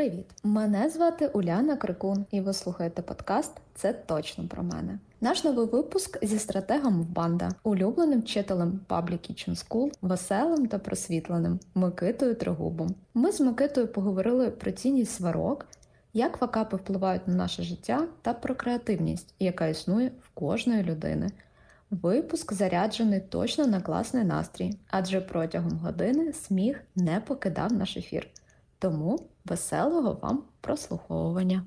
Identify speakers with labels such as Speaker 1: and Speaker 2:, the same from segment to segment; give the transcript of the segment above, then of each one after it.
Speaker 1: Привіт! Мене звати Уляна Крикун, і ви слухаєте подкаст Це точно про мене. Наш новий випуск зі стратегом в банда, улюбленим вчителем Public Kitchen School, веселим та просвітленим Микитою Тригубом. Ми з Микитою поговорили про цінність сварок, як факапи впливають на наше життя та про креативність, яка існує в кожної людини. Випуск заряджений точно на класний настрій, адже протягом години сміх не покидав наш ефір. Тому веселого вам прослуховування.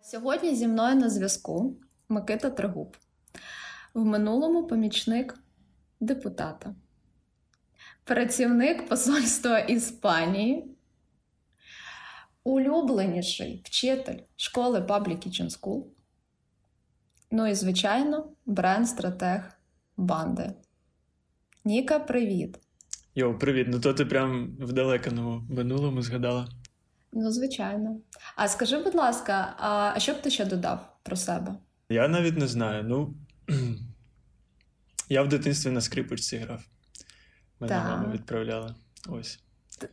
Speaker 1: Сьогодні зі мною на зв'язку Микита Тригуб. В минулому помічник депутата, працівник посольства Іспанії, улюбленіший вчитель школи Public Kitchen School. Ну і, звичайно, бренд-стратег банди. Ніка, привіт!
Speaker 2: Йо, привіт! Ну то ти прям в далекому минулому згадала.
Speaker 1: Ну, звичайно. А скажи, будь ласка, а що б ти ще додав про себе?
Speaker 2: Я навіть не знаю. Ну я в дитинстві на скрипочці грав. Мене мама відправляла. Ось.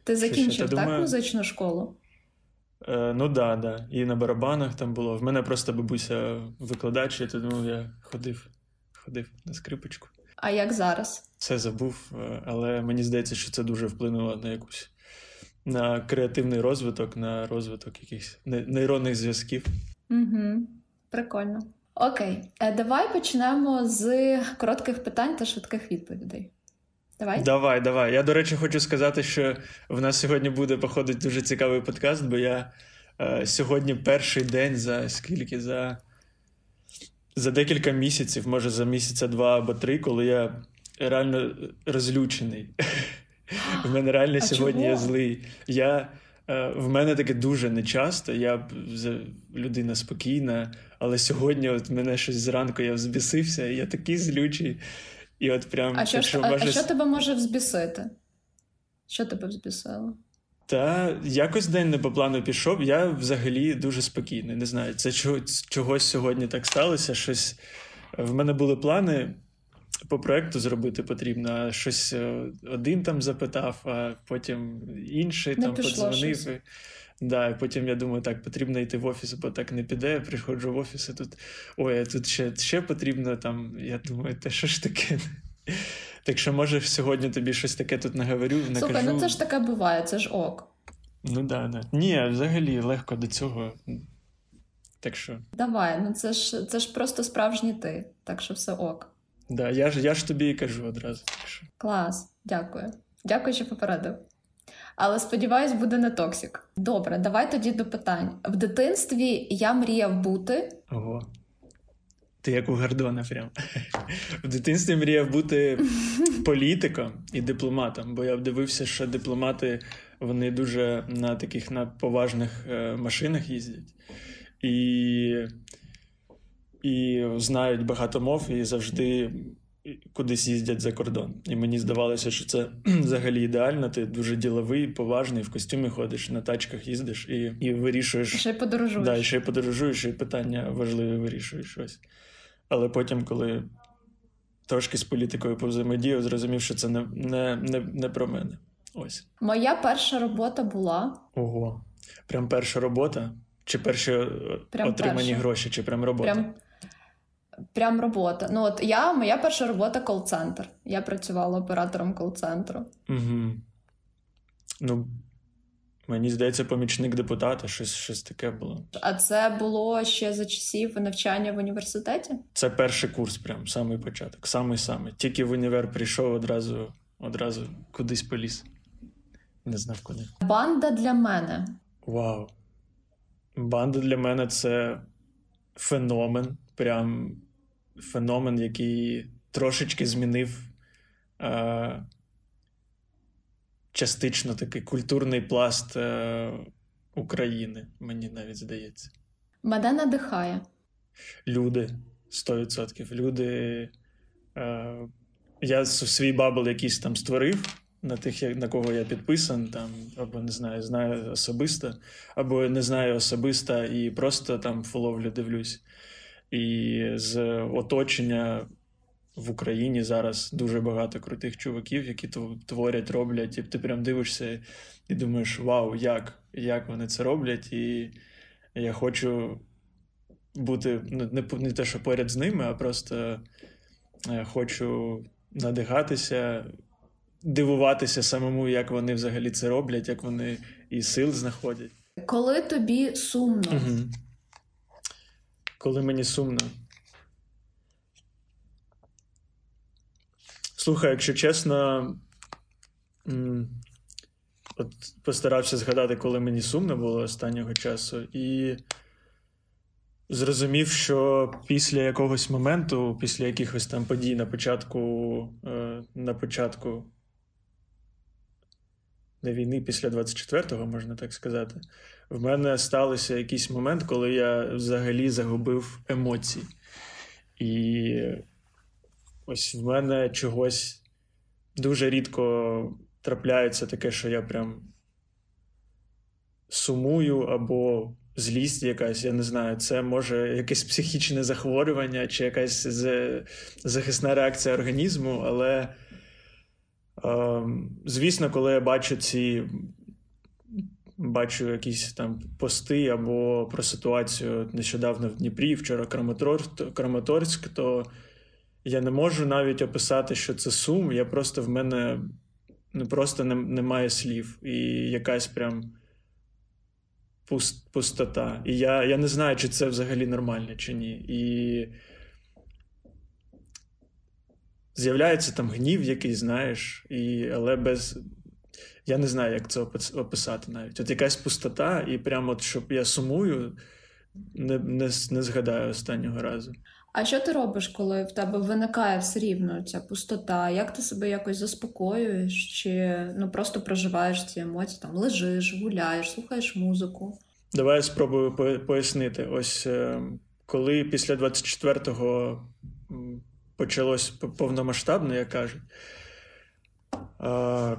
Speaker 1: Ти
Speaker 2: ще?
Speaker 1: закінчив
Speaker 2: Та
Speaker 1: так
Speaker 2: думаю-
Speaker 1: музичну школу?
Speaker 2: Е, ну да, да. І на барабанах там було. В мене просто бабуся викладач, і тому я ходив, ходив на скрипочку.
Speaker 1: А як зараз?
Speaker 2: Все забув, е, але мені здається, що це дуже вплинуло на якусь на креативний розвиток, на розвиток якихось нейронних зв'язків.
Speaker 1: Угу. Прикольно. Окей, е, давай почнемо з коротких питань та швидких відповідей. Давай?
Speaker 2: Давай, давай. Я, до речі, хочу сказати, що в нас сьогодні буде, походить, дуже цікавий подкаст, бо я е, сьогодні перший день за скільки? За, за декілька місяців, може за місяця два або три, коли я реально розлючений. В мене реально
Speaker 1: А
Speaker 2: сьогодні
Speaker 1: чого?
Speaker 2: я злий. Я, е, в мене таке дуже нечасто. Я людина спокійна, але сьогодні от мене щось зранку я взбісився, і я такий злючий. І от прям,
Speaker 1: А що,
Speaker 2: якщо
Speaker 1: а, а що тебе може взбісити? Що тебе взбісило?
Speaker 2: Та якось день не по плану пішов. Я взагалі дуже спокійний. Не знаю, це чого, чогось сьогодні так сталося. Щось в мене були плани по проекту зробити потрібно, а щось е, один там запитав, а потім інший
Speaker 1: Не
Speaker 2: там подзвонив.
Speaker 1: щось.
Speaker 2: Да, і потім я думаю, так, потрібно йти в офіс, бо так не піде. Я приходжу в офіс, і тут ой, а тут ще, ще потрібно там. Я думаю, та що ж таке? Так що, може, сьогодні тобі щось таке тут наговорю, накажу.
Speaker 1: Слухай, ну це ж таке буває, це ж ок.
Speaker 2: Ну да, да. Ні, взагалі легко до цього. Так що,
Speaker 1: Давай, ну це ж це ж просто справжній ти, так що все ок.
Speaker 2: да, я ж, я ж тобі і кажу одразу. Так що.
Speaker 1: Клас, дякую. Дякую, що попередив. Але сподіваюсь, буде не токсик. Добре, давай тоді до питань. В дитинстві я мріяв бути.
Speaker 2: Ого. Ти як у Гордона прям. В дитинстві мріяв бути політиком і дипломатом, бо я дивився, що дипломати вони дуже на таких на поважних е, машинах їздять. І, і знають багато мов і завжди кудись їздять за кордон. І мені здавалося, що це взагалі ідеально. Ти дуже діловий, поважний, в костюмі ходиш, на тачках їздиш і, і вирішуєш.
Speaker 1: Ще й подорожуєш.
Speaker 2: Да, і ще й подорожуєш, і питання важливі вирішуєш ось. Але потім, коли трошки з політикою повзаємодіяв, зрозумів, що це не, не, не, не про мене. Ось.
Speaker 1: Моя перша робота була
Speaker 2: Ого. Прям перша робота? Чи перші е,
Speaker 1: Прям
Speaker 2: отримані
Speaker 1: перша.
Speaker 2: гроші, чи прям робота?
Speaker 1: прям, прям робота. Ну, от я, моя перша робота кол-центр. Я працювала оператором кол-центру.
Speaker 2: Угу. Ну, мені здається, помічник депутата, щось, щось таке було.
Speaker 1: А це було ще за часів навчання в університеті?
Speaker 2: Це перший курс, прям самий початок. Самий самий. Тільки в універ прийшов одразу, одразу кудись поліз. Не знав куди.
Speaker 1: Банда для мене.
Speaker 2: Вау. Банда для мене це феномен. Прям феномен, який трошечки змінив е, частично такий культурний пласт е, України, мені навіть здається.
Speaker 1: Мене надихає.
Speaker 2: Люди 100%. Люди. Е, я свій bubble якийсь там створив на тих, на кого я підписан, там, або не знаю, знаю особисто, або не знаю особисто і просто там follow влю, дивлюсь. І з оточення в Україні зараз дуже багато крутих чуваків, які творять, роблять, і ти прям дивишся і думаєш, вау, як як вони це роблять, і я хочу бути ну, не не те, що поряд з ними, а просто е, хочу надихатися, дивуватися самому, як вони взагалі це роблять, як вони і сил знаходять.
Speaker 1: Коли тобі сумно? Угу.
Speaker 2: Коли мені сумно. Слухай, якщо чесно, от постарався згадати, коли мені сумно було останнього часу, і зрозумів, що після якогось моменту, після якихось там подій на початку, е, на початку не війни, після 24-го, можна так сказати, в мене стався якийсь момент, коли я взагалі загубив емоції. І ось в мене чогось дуже рідко трапляється таке, що я прям сумую або злість якась, я не знаю, це може якесь психічне захворювання чи якась захисна реакція організму, але. Ем, звісно, коли я бачу ці бачу якісь там пости або про ситуацію нещодавно в Дніпрі, вчора Краматорськ, то я не можу навіть описати, що це сум. Я просто в мене ну, просто не, немає слів. І якась прям пуст, пустота. І я я не знаю, чи це взагалі нормально, чи ні. І з'являється там гнів, який знаєш, і, але без. Я не знаю, як це описати навіть. От якась пустота, і прямо от, щоб я сумую, не, не, не згадаю останнього разу.
Speaker 1: А що ти робиш, коли в тебе виникає все рівно ця пустота? Як ти себе якось заспокоюєш? Чи ну просто проживаєш ці емоції, там лежиш, гуляєш, слухаєш музику?
Speaker 2: Давай я спробую пояснити. Ось е, коли після 24-го почалось повномасштабно, як кажуть.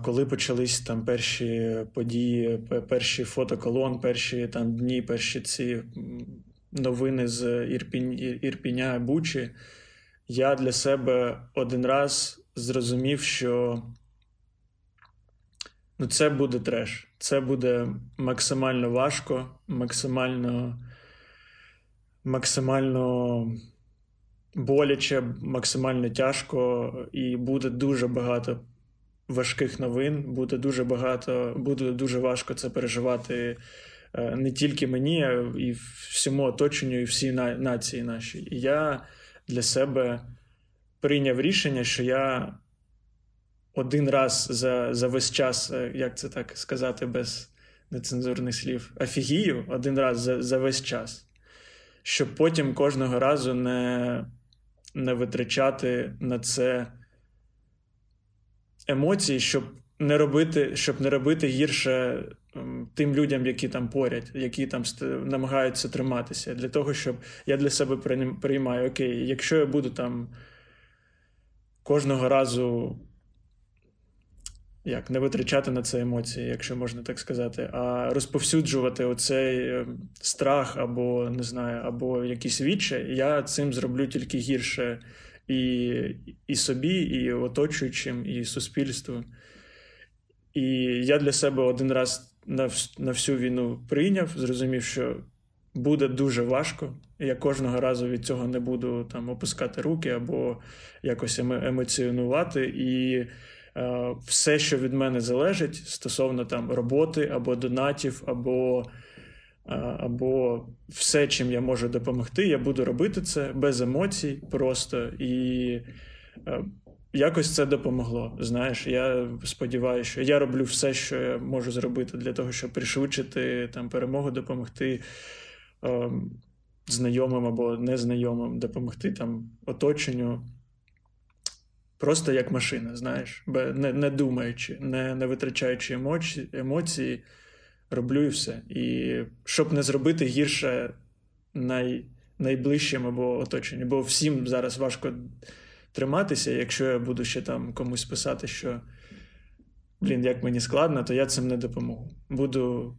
Speaker 2: Коли почались там перші події, перші фотоколон, перші там дні, перші ці новини з Ірпінь, Ірпіня Бучі, я для себе один раз зрозумів, що ну, це буде треш. Це буде максимально важко, максимально, максимально боляче, максимально тяжко, і буде дуже багато важких новин. Буде дуже багато, буде дуже важко це переживати е, не тільки мені, а і всьому оточенню, і всій нації нашій. І я для себе прийняв рішення, що я один раз за за весь час, е, як це так сказати, без нецензурних слів, офігію один раз за, за весь час. Щоб потім кожного разу не не витрачати на це емоції, щоб не робити щоб не робити гірше ем, тим людям, які там поряд, які там намагаються триматися. Для того, щоб я для себе приймаю, окей, якщо я буду там кожного разу як не витрачати на це емоції, якщо можна так сказати, а розповсюджувати оцей е, страх або не знаю, або якісь відчай, я цим зроблю тільки гірше і і собі, і оточуючим, і суспільству. І я для себе один раз на на всю війну прийняв, зрозумів, що буде дуже важко. Я кожного разу від цього не буду там опускати руки або якось емоціонувати. І Е, все, що від мене залежить стосовно там роботи або донатів, або або все, чим я можу допомогти, я буду робити це без емоцій просто і. Е, якось це допомогло. Знаєш, я сподіваюся, що я роблю все, що я можу зробити для того, щоб пришвидшити там перемогу, допомогти е, знайомим або незнайомим, допомогти там оточенню. Просто як машина, знаєш, не не думаючи, не не витрачаючи емоції, емоції, роблю і все. І щоб не зробити гірше най, найближчим або оточенню. Бо всім зараз важко триматися, якщо я буду ще там комусь писати, що блін, як мені складно, то я цим не допоможу. Буду,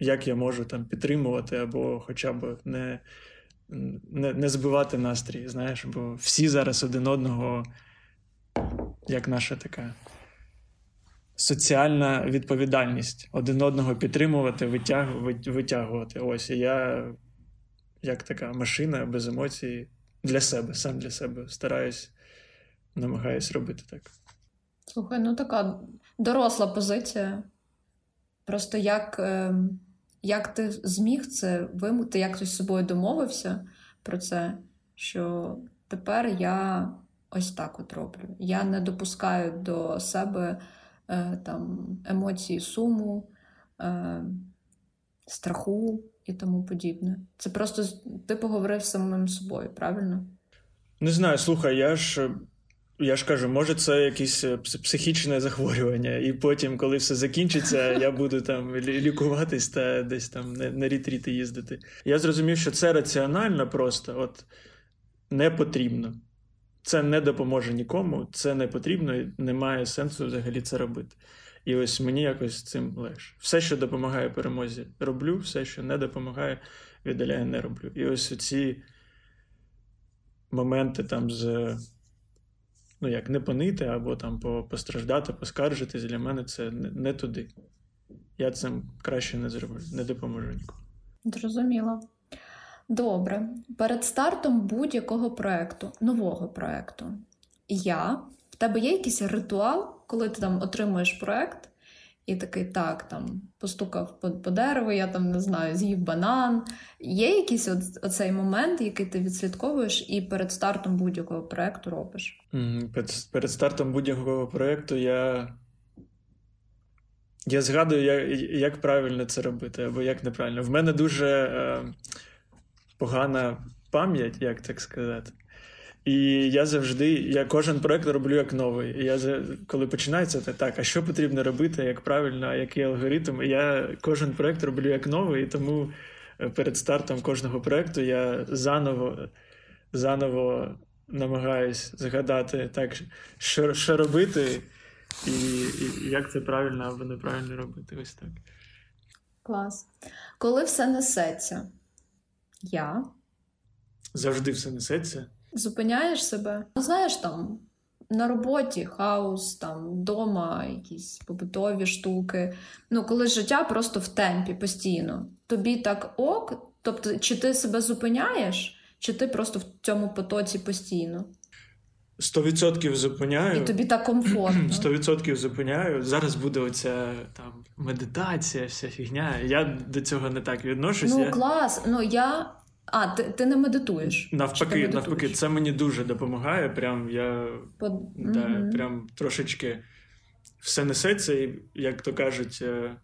Speaker 2: як я можу там підтримувати, або хоча б не не не збивати настрій, знаєш, бо всі зараз один одного, як наша така соціальна відповідальність, один одного підтримувати, витяг, витягувати. Ось і я, як така машина без емоцій, для себе, сам для себе стараюсь, намагаюсь робити так.
Speaker 1: Слухай, ну така доросла позиція. Просто як е, як ти зміг це вимути, як ти з собою домовився про це, що тепер я ось так от роблю. Я не допускаю до себе там, емоції суму, е, страху і тому подібне. Це просто ти поговорив з самим собою, правильно?
Speaker 2: Не знаю, слухай, я ж я ж кажу, може, це якесь е, психічне захворювання, і потім, коли все закінчиться, я буду там лікуватись та десь там на рітріти їздити. Я зрозумів, що це раціонально просто от не потрібно. Це не допоможе нікому, це не потрібно, і немає сенсу взагалі це робити. І ось мені якось цим легше. Все, що допомагає перемозі, роблю, все, що не допомагає, віддаляю, не роблю. І ось ці моменти там з ну як не понити або там постраждати, поскаржитись, для мене це не туди. Я цим краще не зроблю, не допоможу нікому.
Speaker 1: Зрозуміло. Добре. Перед стартом будь-якого проєкту, нового проєкту, я в тебе є якийсь ритуал, коли ти там отримуєш проєкт, і такий так, там постукав по, по дереву, я там не знаю, з'їв банан. Є якийсь от, оцей момент, який ти відслідковуєш, і перед стартом будь-якого проєкту робиш?
Speaker 2: Перед, перед стартом будь-якого проєкту я. Я згадую, як як правильно це робити, або як неправильно. В мене дуже е, погана пам'ять, як так сказати. І я завжди, я кожен проект роблю як новий. І я коли починається, то так, а що потрібно робити, як правильно, який алгоритм? І я кожен проект роблю як новий, і тому е, перед стартом кожного проекту я заново заново намагаюсь згадати, так, що що робити, і, і як це правильно або неправильно робити. Ось так.
Speaker 1: Клас. Коли все несеться, я
Speaker 2: завжди все несеться
Speaker 1: зупиняєш себе. Ну, знаєш, там на роботі хаос, там вдома якісь побутові штуки. Ну, коли життя просто в темпі постійно. Тобі так ок, тобто, чи ти себе зупиняєш, чи ти просто в цьому потоці постійно?
Speaker 2: Сто відсотків зупиняю.
Speaker 1: І тобі так комфортно.
Speaker 2: Сто відсотків зупиняю. Зараз буде оця там медитація, вся фігня. Я до цього не так відношусь.
Speaker 1: Ну,
Speaker 2: я...
Speaker 1: клас. Ну я а, ти ти не медитуєш?
Speaker 2: Навпаки, ти медитуєш? навпаки, це мені дуже допомагає. Прям я Под... да, mm прям трошечки все несеться, і, як то кажуть, е,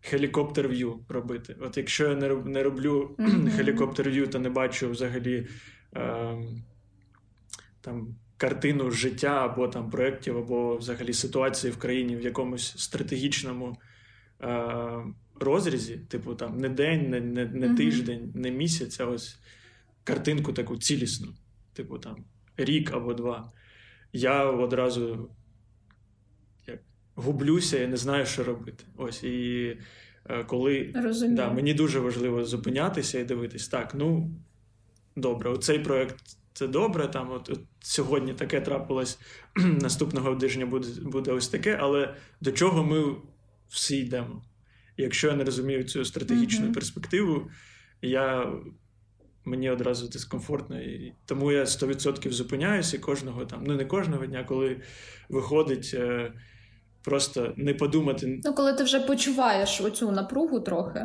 Speaker 2: хелікоптер в'ю робити. От якщо я не не роблю mm хелікоптер в'ю, то не бачу взагалі е, там картину життя або там проєктів, або взагалі ситуації в країні в якомусь стратегічному. Е, розрізі, типу там не день, не не, не mm-hmm. тиждень, не місяць, а ось картинку таку цілісну, типу там рік або два. Я одразу як, гублюся і не знаю, що робити. Ось і е, коли да, мені дуже важливо зупинятися і дивитись, так, ну добре, оцей проект. Це добре, там от, от сьогодні таке трапилось, наступного тижня буде буде ось таке, але до чого ми всі йдемо? якщо я не розумію цю стратегічну mm-hmm. перспективу, я. Мені одразу дискомфортно. І Тому я 100% зупиняюся кожного там, ну не кожного дня, коли виходить е, просто не подумати.
Speaker 1: Ну, коли ти вже почуваєш оцю напругу трохи,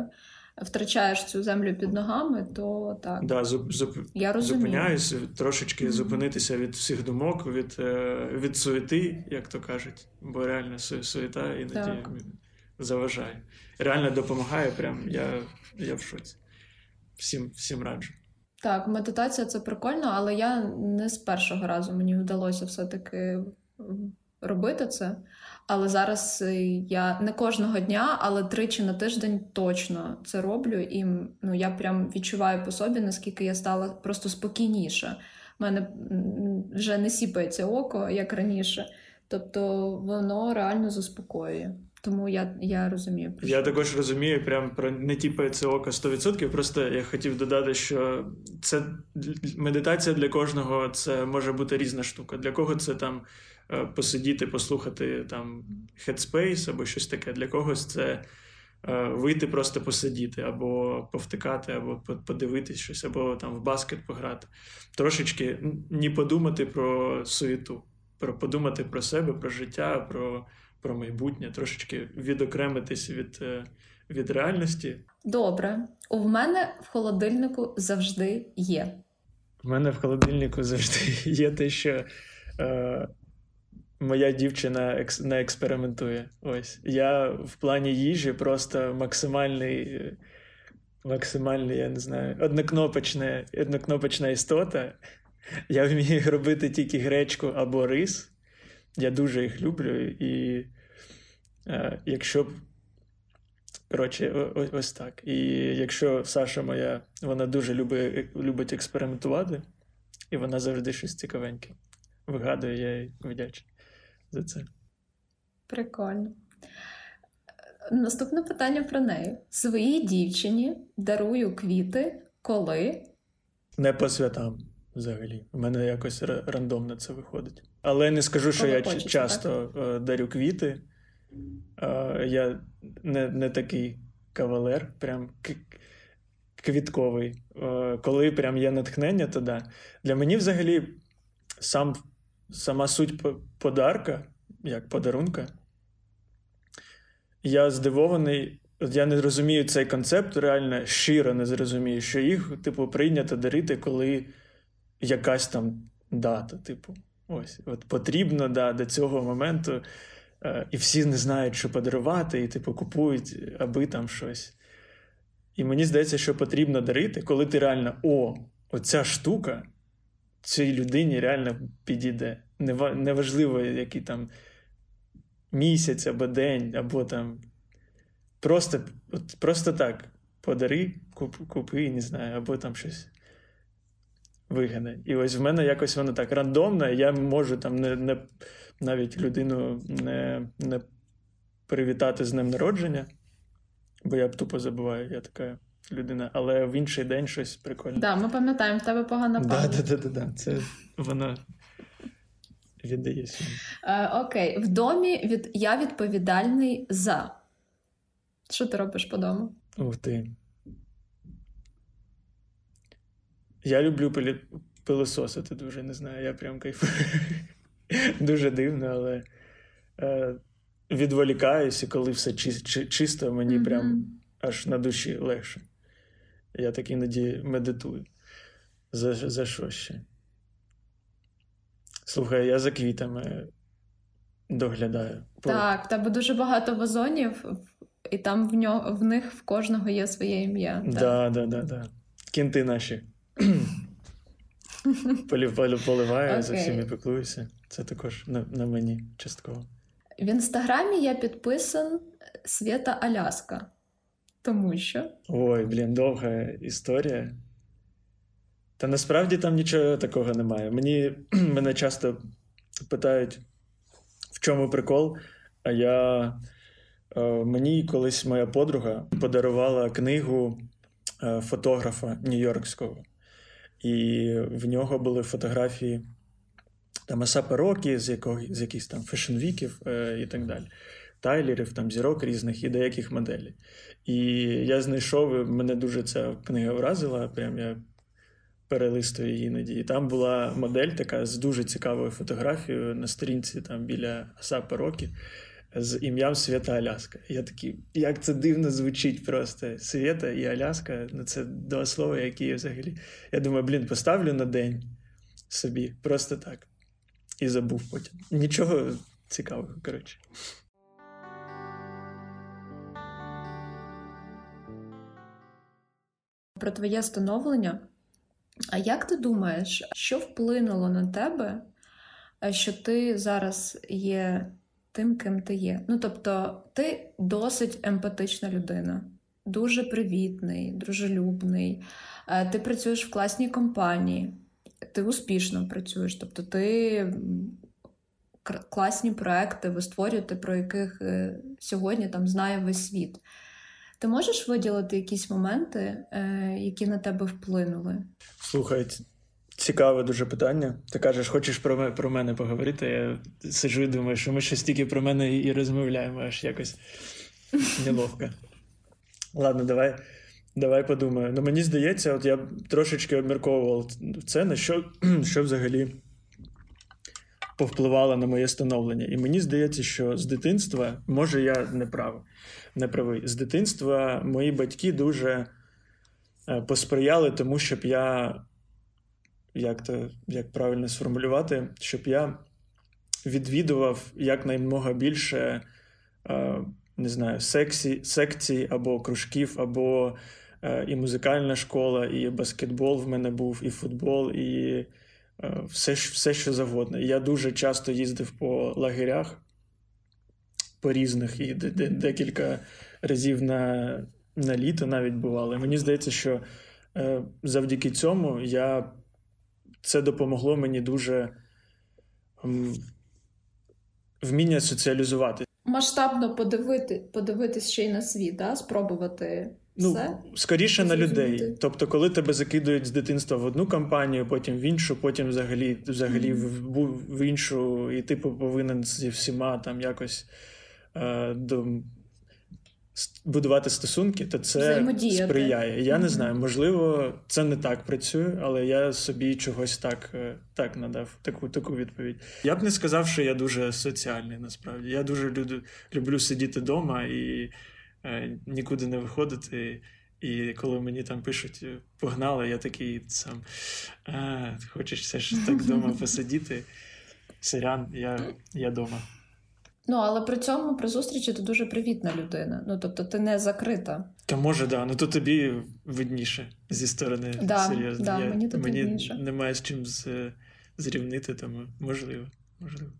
Speaker 1: втрачаєш цю землю під ногами, то так.
Speaker 2: Да, зуп, зуп, я Зупиняюсь, трошечки mm-hmm. зупинитися від всіх думок, від е, від суети, як то кажуть, бо реально суета іноді так. заважає реально допомагає. Прям я я в шоці. Всім, Всім раджу.
Speaker 1: Так, медитація це прикольно, але я не з першого разу мені вдалося все-таки робити це. Але зараз е, я не кожного дня, але тричі на тиждень точно це роблю. І ну, я прям відчуваю по собі, наскільки я стала просто спокійніше. У мене вже не сіпається око, як раніше. Тобто воно реально заспокоює. Тому я я розумію.
Speaker 2: Про я також розумію, прям про не ті це око 100%. Просто я хотів додати, що це медитація для кожного це може бути різна штука. Для кого це там посидіти, послухати там Headspace або щось таке. Для когось це е, вийти, просто посидіти, або повтикати, або подивитись щось, або там в баскет пограти. Трошечки не подумати про суєту, про подумати про себе, про життя. про про майбутнє, трошечки відокремитись від е, від реальності.
Speaker 1: Добре, у мене в холодильнику завжди є.
Speaker 2: У мене в холодильнику завжди є те, що е, моя дівчина не експериментує. Ось я в плані їжі просто максимальний. Максимальний, я не знаю, однокнопочна, однокнопочна істота. Я вмію робити тільки гречку або рис. Я дуже їх люблю, і е, якщо. Коротше, ось, ось так. І якщо Саша моя, вона дуже любить любить експериментувати, і вона завжди щось цікавеньке. Вигадує, я їй вдячний за це.
Speaker 1: Прикольно. Наступне питання про неї. Своїй дівчині дарую квіти, коли.
Speaker 2: Не по святам взагалі. У мене якось рандомно це виходить. Але не скажу, що я хочеться, часто так? Е, дарю квіти. Я не не такий кавалер, прям квітковий. Е, коли прям є натхнення, то да. Для мені взагалі сам, сама суть подарка, як подарунка. Я здивований. Я не розумію цей концепт, реально щиро не зрозумію, що їх, типу, прийнято дарити, коли якась там дата, типу. Ось, от потрібно да, до цього моменту, е, і всі не знають, що подарувати, і типу купують аби там щось. І мені здається, що потрібно дарити, коли ти реально о, оця штука цій людині реально підійде. Неважливо, який там місяць або день, або там. Просто просто так подари, куп, купи, не знаю, або там щось вигине. І ось в мене якось воно так рандомно, я можу там не, не навіть людину не не привітати з днем народження, бо я б тупо забуваю, я така людина, але в інший день щось прикольне.
Speaker 1: Так, да, ми пам'ятаємо, в тебе погана
Speaker 2: пам'ять. Так, так, так. Це воно. Віддається.
Speaker 1: Е, окей, в домі від... я відповідальний за. Що ти робиш по дому?
Speaker 2: Ух ти. Я люблю пилі... пилососити дуже, не знаю, я прям кайфую. Дуже дивно, але е, відволікаюся, коли все чи, чи, чисто, мені mm-hmm. прям аж на душі легше. Я так іноді медитую. За за що ще? Слухай, я за квітами доглядаю.
Speaker 1: Так, в тебе дуже багато вазонів, і там в нього, в них в кожного є своє ім'я.
Speaker 2: Так, да, да, да, да. Кінти наші. Поливаю, okay. за всіми піклуюся. Це також на, на мені частково.
Speaker 1: В інстаграмі я підписан Свята Аляска. Тому що.
Speaker 2: Ой, блін, довга історія. Та насправді там нічого такого немає. Мені Мене часто питають, в чому прикол. А я е, мені колись моя подруга подарувала книгу е, фотографа Нью-Йоркського і в нього були фотографії там Асапа Рокі, з якого, з якихось там фешн-віків е, і так далі. Тайлерів, там зірок різних і деяких моделей. І я знайшов, мене дуже ця книга вразила. Прям я перелистую її іноді. І там була модель така з дуже цікавою фотографією на сторінці там біля Асапа Рокі з ім'ям Свята Аляска. Я такий, як це дивно звучить просто. Свята і Аляска ну це два слова, які я взагалі. Я думаю, блін, поставлю на день собі, просто так. І забув потім. Нічого цікавого, коротше.
Speaker 1: Про твоє становлення. А як ти думаєш, що вплинуло на тебе, що ти зараз є тим, ким ти є. Ну тобто, ти досить емпатична людина, дуже привітний, дружелюбний, е, ти працюєш в класній компанії, ти успішно працюєш, тобто ти класні проекти ви створюєте, про яких е, сьогодні там знає весь світ. Ти можеш виділити якісь моменти, е, які на тебе вплинули?
Speaker 2: Слухай, цікаве дуже питання. Ти кажеш, хочеш про про мене поговорити? Я сиджу і думаю, що ми щось тільки про мене і розмовляємо, аж якось неловко. Ладно, давай давай подумаю. Ну, мені здається, от я трошечки обмірковував це, на що, що взагалі повпливало на моє становлення. І мені здається, що з дитинства, може, я не прав, не правий, з дитинства мої батьки дуже е, посприяли тому, щоб я, як то як правильно сформулювати, щоб я відвідував якнаймога більше. Е, не знаю, сексі, секцій або кружків, або е, і музикальна школа, і баскетбол в мене був, і футбол, і все, все, що завгодно. Я дуже часто їздив по лагерях, по різних, і декілька разів на на літо навіть бувало. Мені здається, що е, завдяки цьому я це допомогло мені дуже. Вміння соціалізувати
Speaker 1: масштабно подивити, подивитись ще й на світ, да? спробувати.
Speaker 2: Ну,
Speaker 1: все?
Speaker 2: скоріше на людей. Тобто, коли тебе закидують з дитинства в одну компанію, потім в іншу, потім взагалі взагалі mm-hmm. в, в іншу, і ти повинен зі всіма там якось е, до, будувати стосунки, то це сприяє. Я mm-hmm. не знаю, можливо, це не так працює, але я собі чогось так е, так надав таку таку відповідь. Я б не сказав, що я дуже соціальний. Насправді я дуже люблю, люблю сидіти вдома і нікуди не виходити. І коли мені там пишуть погнали, я такий сам а, хочеш все ж так вдома посидіти. Сирян, я я дома.
Speaker 1: Ну, але при цьому при зустрічі ти дуже привітна людина. Ну, тобто, ти не закрита.
Speaker 2: Та може, да. Ну то тобі видніше зі сторони
Speaker 1: да,
Speaker 2: серйозно.
Speaker 1: Да, Я, мені
Speaker 2: мені немає з чим з, зрівнити, тому можливо, можливо.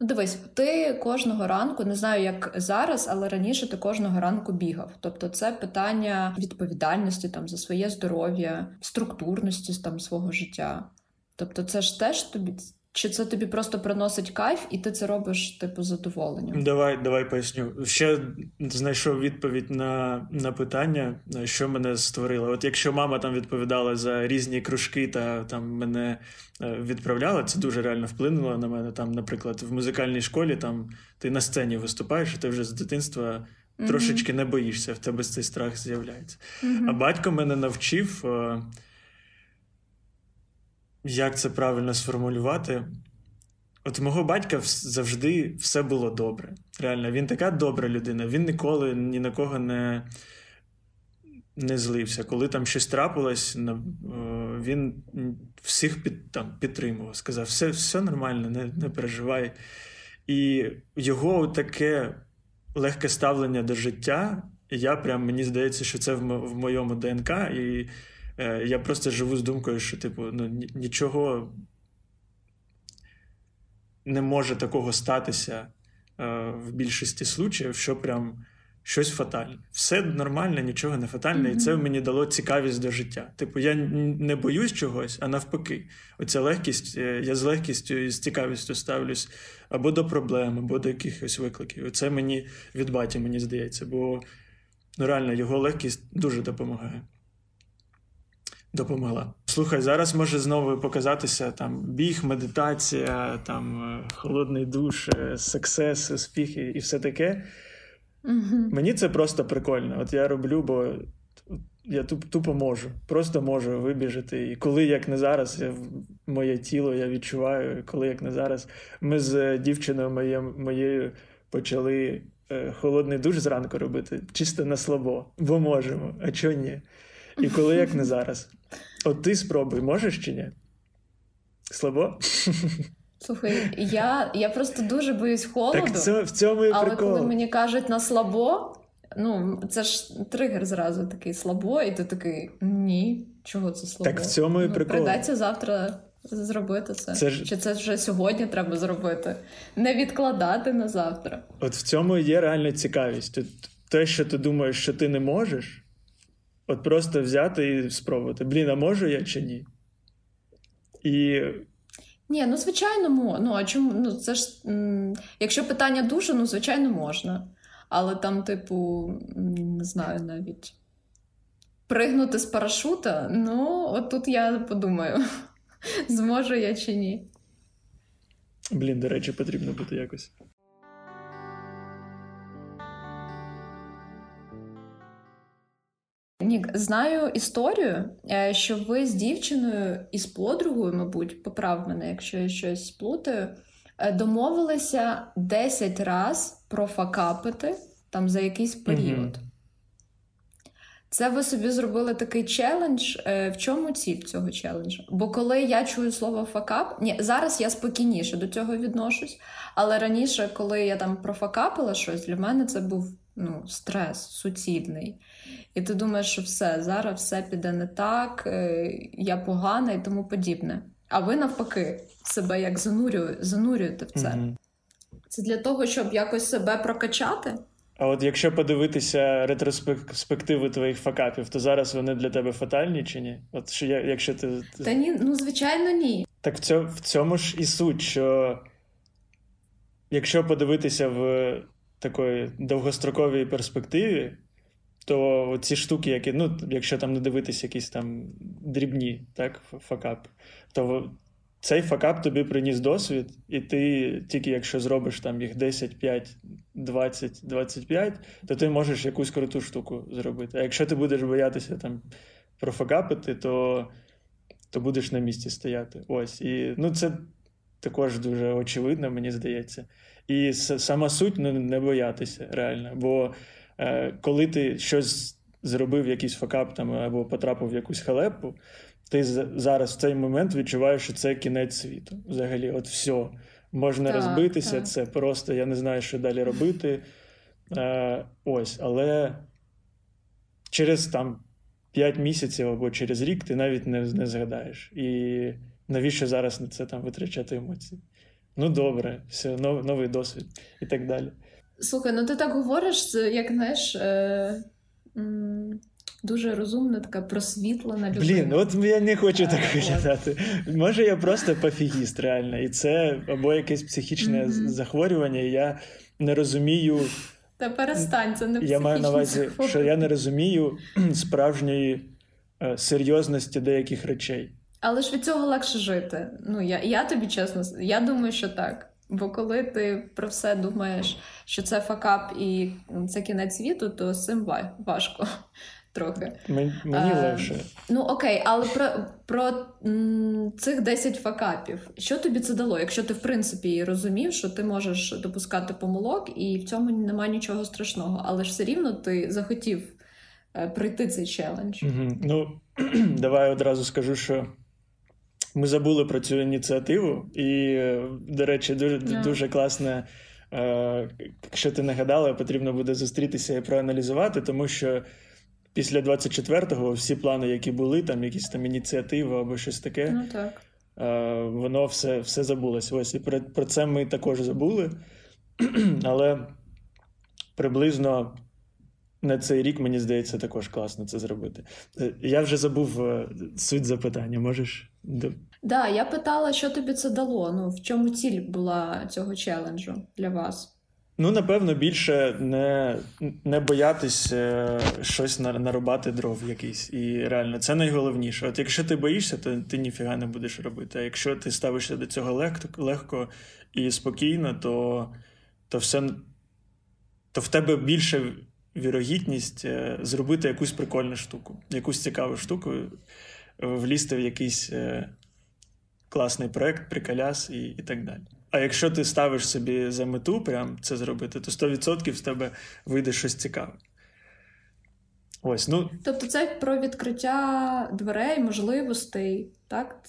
Speaker 1: Ну, дивись, ти кожного ранку, не знаю, як зараз, але раніше ти кожного ранку бігав. Тобто, це питання відповідальності там за своє здоров'я, структурності там свого життя. Тобто, це ж теж тобі чи це тобі просто приносить кайф, і ти це робиш типу задоволенням?
Speaker 2: Давай давай поясню. Ще знайшов відповідь на на питання, що мене створило. От якщо мама там відповідала за різні кружки та там мене е, відправляла, це дуже реально вплинуло на мене. Там, наприклад, в музикальній школі там ти на сцені виступаєш, і ти вже з дитинства. Mm-hmm. Трошечки не боїшся, в тебе цей страх з'являється. Mm-hmm. А батько мене навчив е, як це правильно сформулювати? От мого батька завжди все було добре. Реально, він така добра людина, він ніколи ні на кого не не злився. Коли там щось трапилось, він всіх під, там, підтримував, сказав: все все нормально, не не переживай. І його таке легке ставлення до життя, я прям мені здається, що це в, в моєму ДНК. і Е, я просто живу з думкою, що, типу, ну, нічого не може такого статися е, в більшості случаїв, що прям щось фатальне. Все нормально, нічого не фатальне, mm-hmm. і це мені дало цікавість до життя. Типу, я не боюсь чогось, а навпаки, оця легкість, е, я з легкістю і з цікавістю ставлюсь або до проблем, або до якихось викликів. Це мені від баті, мені здається, бо ну, реально його легкість дуже допомагає допомогла. Слухай, зараз може знову показатися там біг, медитація, там е, холодний душ, е, сексес, успіхи і все таке.
Speaker 1: mm
Speaker 2: Мені це просто прикольно. От я роблю, бо я тупо можу, просто можу вибіжати. І коли як не зараз, я, моє тіло я відчуваю, коли як не зараз, ми з дівчиною моєю, моєю почали е, холодний душ зранку робити, чисто на слабо, бо можемо, а чого ні? І коли як не зараз. От ти спробуй, можеш чи ні? Слабо?
Speaker 1: Слухай, я я просто дуже боюсь холоду.
Speaker 2: Так це, в цьому і
Speaker 1: але
Speaker 2: прикол.
Speaker 1: коли мені кажуть на слабо, ну це ж тригер зразу такий слабо, і ти такий ні, чого це слабо?
Speaker 2: Так в цьому і ну, прикол.
Speaker 1: Придеться завтра зробити це. це ж... Чи це вже сьогодні треба зробити? Не відкладати на завтра.
Speaker 2: От в цьому є реальна цікавість. От Те, що ти думаєш, що ти не можеш. От просто взяти і спробувати. Блін, а можу я чи ні? І
Speaker 1: Ні, ну звичайно. Ну а чому? Ну це ж м- якщо питання дуже, ну звичайно можна. Але там, типу, не знаю навіть. Пригнути з парашута, ну, от тут я подумаю, зможу я чи ні.
Speaker 2: Блін, до речі, потрібно бути якось.
Speaker 1: Нік, знаю історію, е, що ви з дівчиною і з подругою, мабуть, поправ мене, якщо я щось плутаю, е, домовилися 10 раз профакапити там за якийсь період. Mm-hmm. Це ви собі зробили такий челендж. Е, в чому ціль цього челенджу? Бо коли я чую слово факап, ні, зараз я спокійніше до цього відношусь, але раніше, коли я там профакапила щось, для мене це був ну, стрес суцільний. І ти думаєш, що все, зараз все піде не так, е, я погана і тому подібне. А ви навпаки себе як занурює, занурюєте в це. Mm-hmm. Це для того, щоб якось себе прокачати.
Speaker 2: А от якщо подивитися ретроспективи твоїх факапів, то зараз вони для тебе фатальні чи ні? От що я, якщо ти.
Speaker 1: Та ні, ну звичайно, ні.
Speaker 2: Так в цьому, в цьому ж і суть, що якщо подивитися в такої довгостроковій перспективі, то ці штуки, які, ну, якщо там не дивитися якісь там дрібні, так, факап, то цей факап тобі приніс досвід, і ти тільки якщо зробиш там їх 10, 5, 20, 25, то ти можеш якусь круту штуку зробити. А якщо ти будеш боятися там профакапити, то то будеш на місці стояти. Ось. І ну, це також дуже очевидно, мені здається. І сама суть ну, не боятися реально. Бо коли ти щось зробив, якийсь факап там або потрапив в якусь халепу, ти зараз в цей момент відчуваєш, що це кінець світу. Взагалі, от все. Можна так, розбитися, так. це просто я не знаю, що далі робити. Е, Ось, але через там 5 місяців або через рік ти навіть не не згадаєш. І навіщо зараз на це там витрачати емоції? Ну, добре, все, нов, новий досвід і так далі.
Speaker 1: Слухай, ну ти так говориш, як знаєш. Е... Дуже розумна, така просвітлена людина.
Speaker 2: Блін, от я не хочу так виглядати. Може, я просто пофігіст, реально, і це або якесь психічне mm-hmm. захворювання, і я не розумію.
Speaker 1: Та перестань, це не психічне
Speaker 2: Я маю на увазі, що я не розумію справжньої е, серйозності деяких речей.
Speaker 1: Але ж від цього легше жити. Ну, я я тобі чесно, я думаю, що так. Бо коли ти про все думаєш, що це факап і це кінець світу, то з цим важко трохи.
Speaker 2: Мені а, легше.
Speaker 1: Ну окей, але про про м, цих 10 факапів. Що тобі це дало? Якщо ти в принципі розумів, що ти можеш допускати помилок, і в цьому немає нічого страшного, але ж все рівно ти захотів е, пройти цей челендж.
Speaker 2: Угу. Ну давай одразу скажу, що. Ми забули про цю ініціативу, і, до речі, дуже yeah. дуже класне. Якщо ти нагадала, потрібно буде зустрітися і проаналізувати, тому що після 24-го всі плани, які були, там якісь там ініціативи або щось таке,
Speaker 1: ну, так.
Speaker 2: воно все все забулося. Ось і про, про це ми також забули. Але приблизно на цей рік, мені здається, також класно це зробити. Е, я вже забув е, суть запитання, можеш.
Speaker 1: Да, я питала, що тобі це дало. Ну, в чому ціль була цього челенджу для вас?
Speaker 2: Ну, напевно, більше не не боятись е, щось нарубати дров якийсь. І реально, це найголовніше. От якщо ти боїшся, то ти ніфіга не будеш робити. А якщо ти ставишся до цього легко легко і спокійно, то то все то в тебе більше вірогідність е, зробити якусь прикольну штуку, якусь цікаву штуку, влізти в якийсь е, класний проект, приколяс і, і так далі. А якщо ти ставиш собі за мету прям це зробити, то 100% з тебе вийде щось цікаве. Ось, ну...
Speaker 1: Тобто це про відкриття дверей, можливостей, так?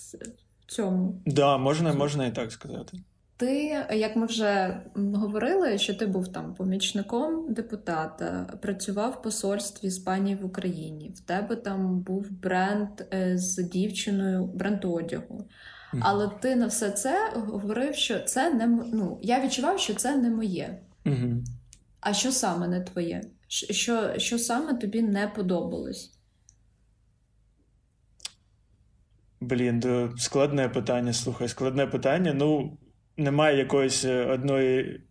Speaker 1: Цьому.
Speaker 2: Так, да, можна, можна і так сказати.
Speaker 1: Ти, як ми вже говорили, що ти був там помічником депутата, працював в посольстві Іспанії в Україні. В тебе там був бренд е, з дівчиною, бренд одягу. Але ти на все це говорив, що це не ну, я відчував, що це не моє.
Speaker 2: Угу.
Speaker 1: А що саме не твоє? Що, Що саме тобі не подобалось?
Speaker 2: Блін, складне питання. Слухай, складне питання. Ну, немає якоїсь е, одної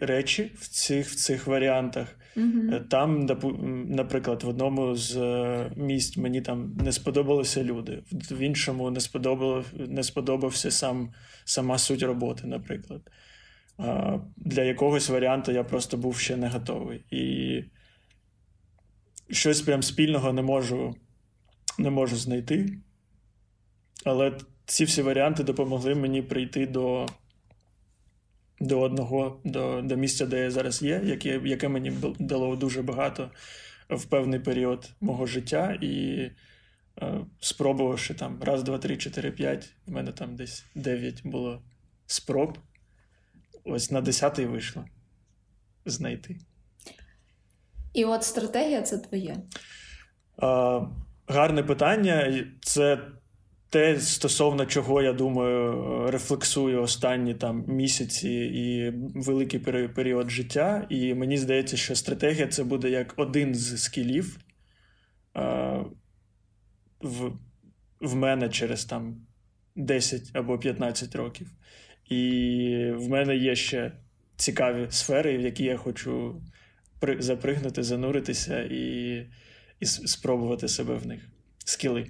Speaker 2: речі в цих в цих варіантах.
Speaker 1: Mm-hmm.
Speaker 2: Там, наприклад, в одному з е, місць мені там не сподобалися люди, в іншому не сподобав, не сподобався сам, сама суть роботи, наприклад. А Для якогось варіанту я просто був ще не готовий. І щось прям спільного не можу, не можу знайти. Але ці всі варіанти допомогли мені прийти до до одного, до до місця, де я зараз є, яке яке мені дало дуже багато в певний період мого життя. І е, спробувавши там раз, два, три, чотири, п'ять, в мене там десь дев'ять було спроб. Ось на десятий вийшло знайти.
Speaker 1: І от стратегія це твоє?
Speaker 2: Е, гарне питання. Це те, стосовно чого я думаю, рефлексую останні там місяці і великий період життя. І мені здається, що стратегія це буде як один з скілів а, в в мене через там 10 або 15 років. І в мене є ще цікаві сфери, в які я хочу запригнути, зануритися і, і спробувати себе в них. Скіли.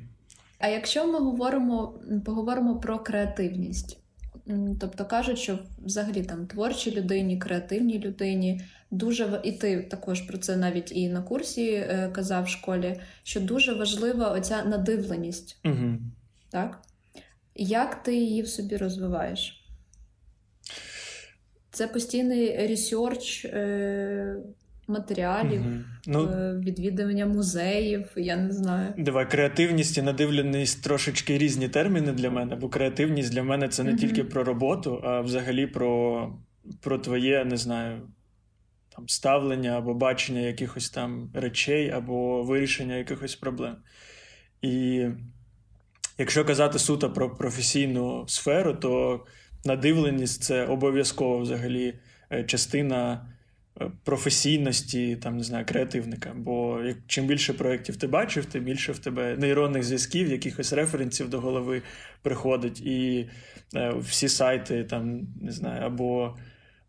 Speaker 1: А якщо ми говоримо поговоримо про креативність, тобто кажуть, що взагалі там творчій людині, креативній людині дуже і ти також про це навіть і на курсі е, казав в школі, що дуже важлива оця надивленість.
Speaker 2: Угу.
Speaker 1: Так? Як ти її в собі розвиваєш? Це постійний ресерч, е, матеріалів, угу. ну, е, відвідування музеїв, я не знаю.
Speaker 2: Давай, креативність і надивленість трошечки різні терміни для мене, бо креативність для мене це не угу. тільки про роботу, а взагалі про, про твоє, не знаю. Там ставлення або бачення якихось там речей, або вирішення якихось проблем. І якщо казати суто про професійну сферу, то надивленість це обов'язково взагалі е, частина професійності, там не знаю, креативника. Бо як чим більше проєктів ти бачив, тим більше в тебе нейронних зв'язків, якихось референсів до голови приходить, і е, всі сайти, там не знаю, або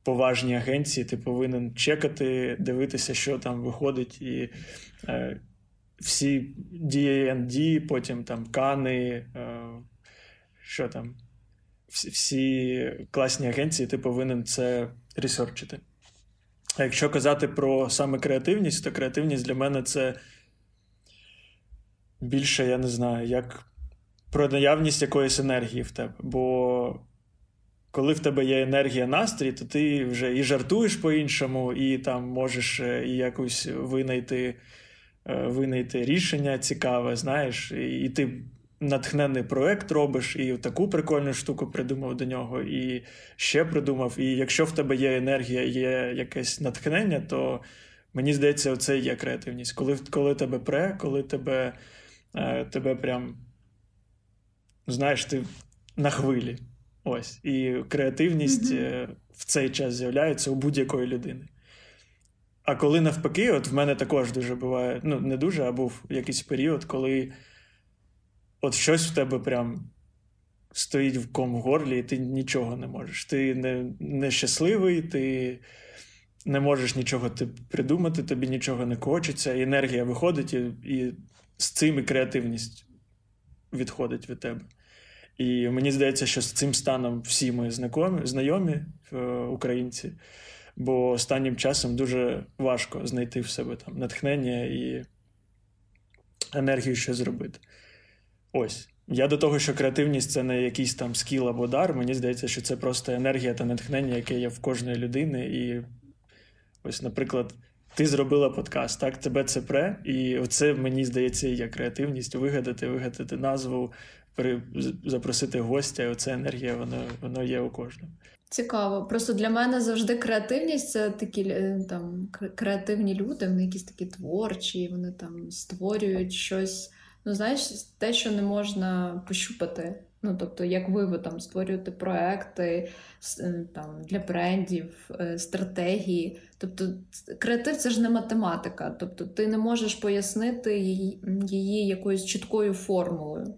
Speaker 2: поважні агенції, ти повинен чекати, дивитися, що там виходить, і е, всі D&D, потім там кани, е, що там. Всі класні агенції, ти повинен це ресерчити. А якщо казати про саме креативність, то креативність для мене це більше, я не знаю, як про наявність якоїсь енергії в тебе. Бо коли в тебе є енергія настрій, то ти вже і жартуєш по-іншому, і там можеш е, і якось винайти е, винайти рішення цікаве, знаєш, і ти натхнений проект робиш, і таку прикольну штуку придумав до нього, і ще придумав. І якщо в тебе є енергія, є якесь натхнення, то мені здається, це є креативність. Коли коли тебе пре, коли тебе е, тебе прям знаєш, ти на хвилі. Ось. І креативність mm-hmm. в цей час з'являється у будь-якої людини. А коли навпаки, от в мене також дуже буває, ну, не дуже, а був якийсь період, коли от щось в тебе прям стоїть в ком в горлі, і ти нічого не можеш. Ти не, не щасливий, ти не можеш нічого ти придумати, тобі нічого не хочеться, енергія виходить, і, і з цим і креативність відходить від тебе. І мені здається, що з цим станом всі ми знайомі, знайомі е, українці, бо останнім часом дуже важко знайти в себе там натхнення і енергію, що зробити. Ось. Я до того, що креативність це не якийсь там скіл або дар. Мені здається, що це просто енергія та натхнення, яке є в кожної людини. І ось, наприклад, ти зробила подкаст, так, тебе це пре, і це, мені здається, є креативність вигадати, вигадати назву, запросити гостя. Оця енергія, воно, воно є у кожного.
Speaker 1: Цікаво. Просто для мене завжди креативність це такі е, там креативні люди, вони якісь такі творчі, вони там створюють щось. Ну, знаєш, те, що не можна пощупати. Ну, тобто, як ви ви там створюєте проекти е, там, для брендів, е, стратегії. Тобто, креатив це ж не математика. Тобто, ти не можеш пояснити її, якоюсь чіткою формулою.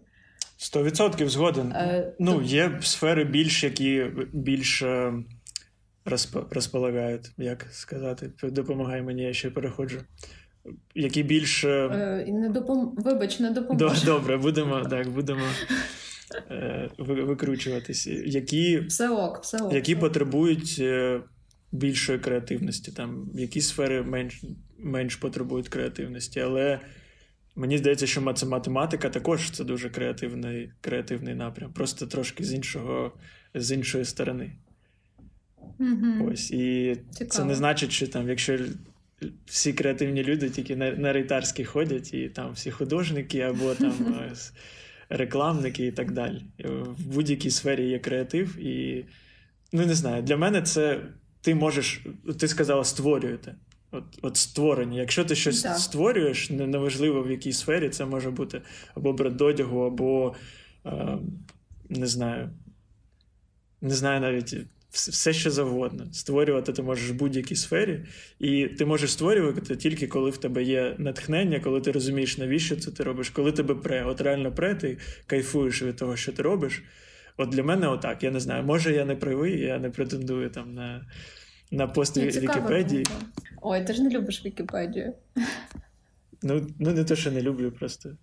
Speaker 2: Сто відсотків згоден. Е, ну, то... є сфери більш, які більш е, розп... розполагають, як сказати. Допомагай мені, я ще переходжу. Які більш.
Speaker 1: Е, не допом... Вибач, не допоможе.
Speaker 2: Добре, будемо так, будемо е, викручуватися. Які
Speaker 1: все ок, все ок.
Speaker 2: які потребують е, більшої креативності, там які сфери менш менш потребують креативності. Але мені здається, що математика також це дуже креативний креативний напрям, просто трошки з іншого, з іншої сторони.
Speaker 1: Mm-hmm.
Speaker 2: Ось, І Цікаво. це не значить, що там, якщо всі креативні люди тільки на на рейтарські ходять, і там всі художники або там е, рекламники і так далі. В будь-якій сфері є креатив, і ну не знаю, для мене це ти можеш, ти сказала, створюєте. От от створення. Якщо ти щось так. створюєш, неважливо в якій сфері, це може бути або бренд одягу, або е, не знаю, не знаю навіть все що завгодно. Створювати ти можеш в будь-якій сфері, і ти можеш створювати тільки коли в тебе є натхнення, коли ти розумієш, навіщо це ти робиш, коли тебе пре. От реально пре, ти кайфуєш від того, що ти робиш. От для мене отак. Я не знаю, може я не правий, я не претендую там на на пост в Вікіпедії.
Speaker 1: Ой, ти ж не любиш Вікіпедію.
Speaker 2: Ну, ну не те, що не люблю, просто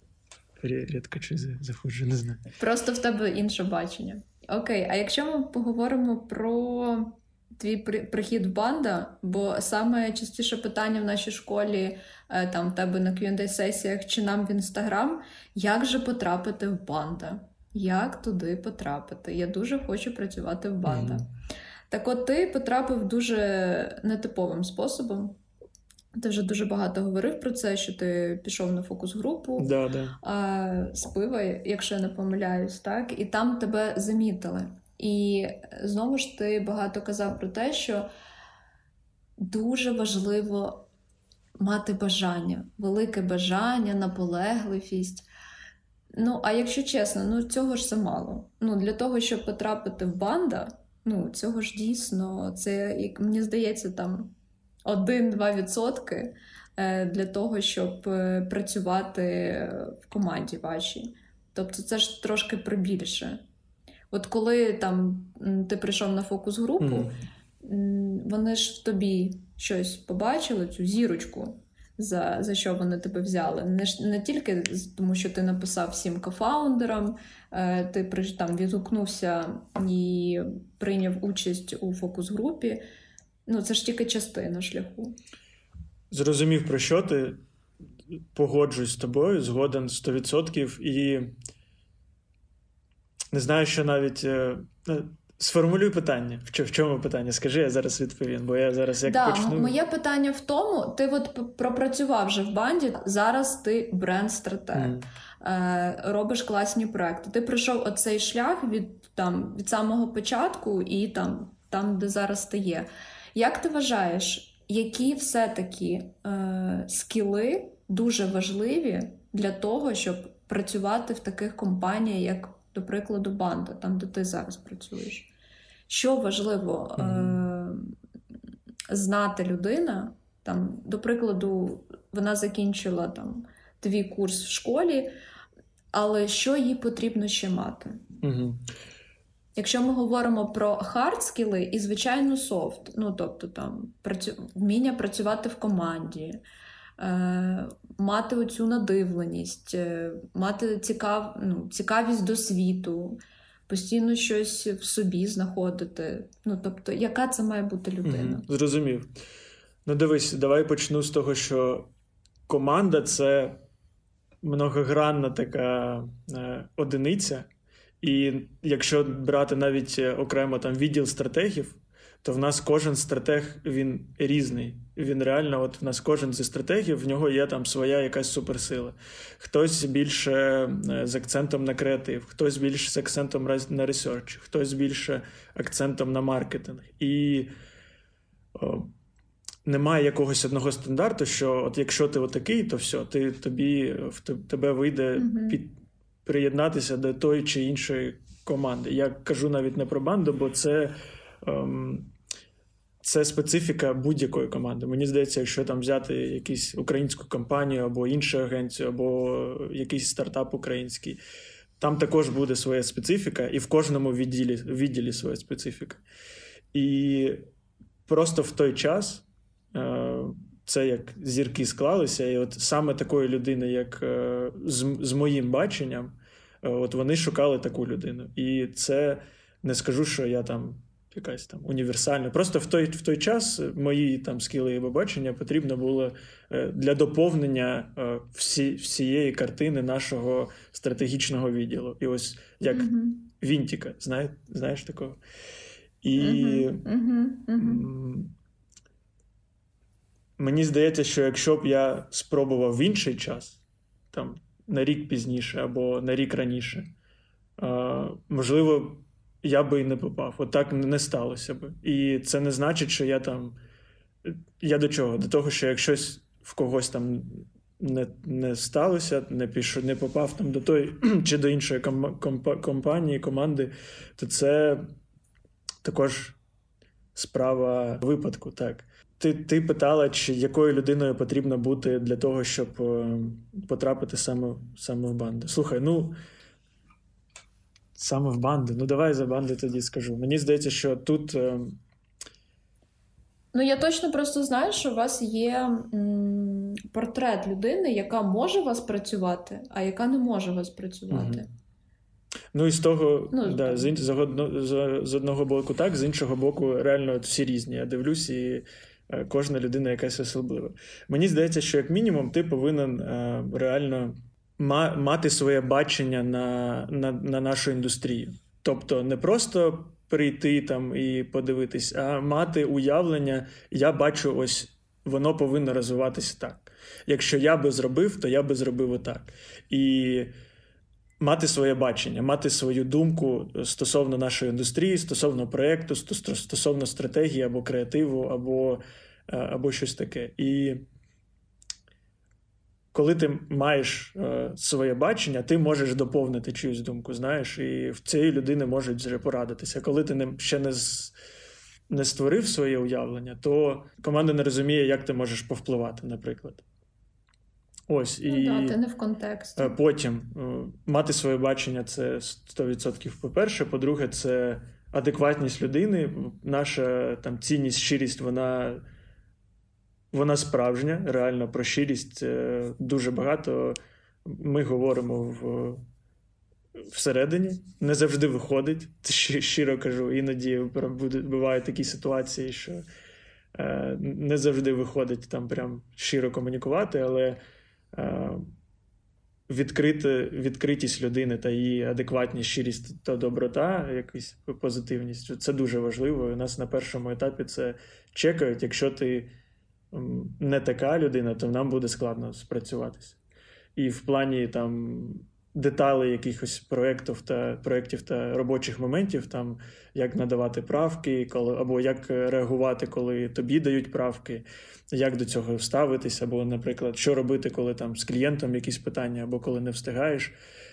Speaker 2: рідко чи заходжу, не знаю.
Speaker 1: Просто в тебе інше бачення. Окей, а якщо ми поговоримо про твій прихід в банда, бо саме частіше питання в нашій школі, е, там в тебе на qa сесіях чи нам в інстаграм, як же потрапити в банда? Як туди потрапити? Я дуже хочу працювати в банда. Mm-hmm. Так от ти потрапив дуже нетиповим способом. Ти вже дуже багато говорив про це, що ти пішов на фокус-групу
Speaker 2: да, да.
Speaker 1: З пива, якщо я не помиляюсь, так, і там тебе замітили. І знову ж ти багато казав про те, що дуже важливо мати бажання, велике бажання, наполегливість. Ну, а якщо чесно, ну цього ж замало. Ну, Для того, щоб потрапити в банда, ну цього ж дійсно, це, як мені здається, там. 1-2% е, для того, щоб е, працювати в команді вашій. Тобто це ж трошки прибільше. От коли там ти прийшов на фокус-групу, mm. вони ж в тобі щось побачили, цю зірочку, за за що вони тебе взяли. Не не тільки тому, що ти написав всім кофаундерам, е, ти там відгукнувся і прийняв участь у фокус-групі. Ну, це ж тільки частина шляху.
Speaker 2: Зрозумів, про що ти погоджуюсь з тобою, згоден 100%. І не знаю, що навіть. Е, е, сформулюй питання. В чому питання? Скажи, я зараз відповім, бо я зараз як
Speaker 1: да,
Speaker 2: почну.
Speaker 1: Моє питання в тому: ти от пропрацював вже в банді, зараз ти бренд-стратег, mm. е, робиш класні проекти. Ти пройшов оцей шлях від там, від самого початку і там, там, де зараз ти є. Як ти вважаєш, які все-таки е, скіли дуже важливі для того, щоб працювати в таких компаніях, як, до прикладу, банда, там, де ти зараз працюєш? Що важливо е, знати людина? Там, До прикладу, вона закінчила там твій курс в школі, але що їй потрібно ще мати?
Speaker 2: Угу.
Speaker 1: Якщо ми говоримо про hard скіли і, звичайно, soft, ну тобто там працю... вміння працювати в команді, е... мати оцю надивленість, е... мати цікав... ну, цікавість до світу, постійно щось в собі знаходити. Ну, тобто, яка це має бути людина?
Speaker 2: Угу. Зрозумів. Ну, дивись, давай почну з того, що команда це многогранна така е... одиниця. І якщо брати навіть е, окремо там відділ стратегів, то в нас кожен стратег він різний. Він реально, от в нас кожен зі стратегів, в нього є там своя якась суперсила. Хтось більше е, з акцентом на креатив, хтось більше з акцентом на research, хтось більше акцентом на маркетинг. І о, немає якогось одного стандарту, що от якщо ти отакий, то все, ти тобі в тебе вийде mm-hmm. під приєднатися до тої чи іншої команди. Я кажу навіть не про банду, бо це. Ем, це специфіка будь-якої команди. Мені здається, якщо там взяти якусь українську компанію або іншу агенцію, або якийсь стартап український, там також буде своя специфіка, і в кожному відділі відділі своя специфіка. І просто в той час е, це як зірки склалися, і от саме такої людини, як е, з, з моїм баченням, от вони шукали таку людину. І це не скажу, що я там. Якась там універсальна. Просто в той в той час мої там скіли і бачення потрібно було для доповнення всі, всієї картини нашого стратегічного відділу. І ось як mm-hmm. Вінтіка, знає, знаєш такого? І mm-hmm. Mm-hmm. мені здається, що якщо б я спробував в інший час, там на рік пізніше або на рік раніше, можливо, я би і не попав. Отак От не сталося би. І це не значить, що я там. Я до чого? До того, що якщо в когось там не не сталося, не пішов, не попав там до той чи до іншої компанії, команди, то це також справа випадку. так. Ти ти питала, чи якою людиною потрібно бути для того, щоб е, потрапити саме саме в банду. Слухай, ну саме в банди. Ну, давай за банди тоді скажу. Мені здається, що тут. Е,
Speaker 1: ну, я точно просто знаю, що у вас є м, портрет людини, яка може вас працювати, а яка не може вас працювати. Угу.
Speaker 2: Ну і з того, ну, да, з, з, з, одного боку, так, з іншого боку, реально всі різні. Я дивлюсь, і кожна людина якась особлива. Мені здається, що як мінімум ти повинен е, реально мати своє бачення на, на, на нашу індустрію. Тобто не просто прийти там і подивитись, а мати уявлення, я бачу, ось воно повинно розвиватися так. Якщо я би зробив, то я би зробив отак. І мати своє бачення, мати свою думку стосовно нашої індустрії, стосовно проєкту, стосовно стратегії або креативу, або, е, або щось таке. І коли ти маєш е, своє бачення, ти можеш доповнити чиюсь думку, знаєш, і в цієї людини можуть вже порадитися. Коли ти ще не не створив своє уявлення, то команда не розуміє, як ти можеш повпливати, наприклад. Ось
Speaker 1: ну, і да, ти не в контексті.
Speaker 2: Е, потім е, мати своє бачення це 100%. По-перше, по-друге, це адекватність людини. Наша там цінність, щирість, вона вона справжня. Реально про щирість е, дуже багато. Ми говоримо в. Всередині не завжди виходить, щиро кажу. Іноді бувають такі ситуації, що не завжди виходить там прям щиро комунікувати, але відкрити, відкритість людини та її адекватність, щирість та доброта, якась позитивність це дуже важливо. У нас на першому етапі це чекають. Якщо ти не така людина, то нам буде складно спрацюватися. І в плані там деталей якихось проєктів та проєктів та робочих моментів, там як надавати правки, коли або як реагувати, коли тобі дають правки, як до цього ставитися, або, наприклад, що робити, коли там з клієнтом якісь питання, або коли не встигаєш.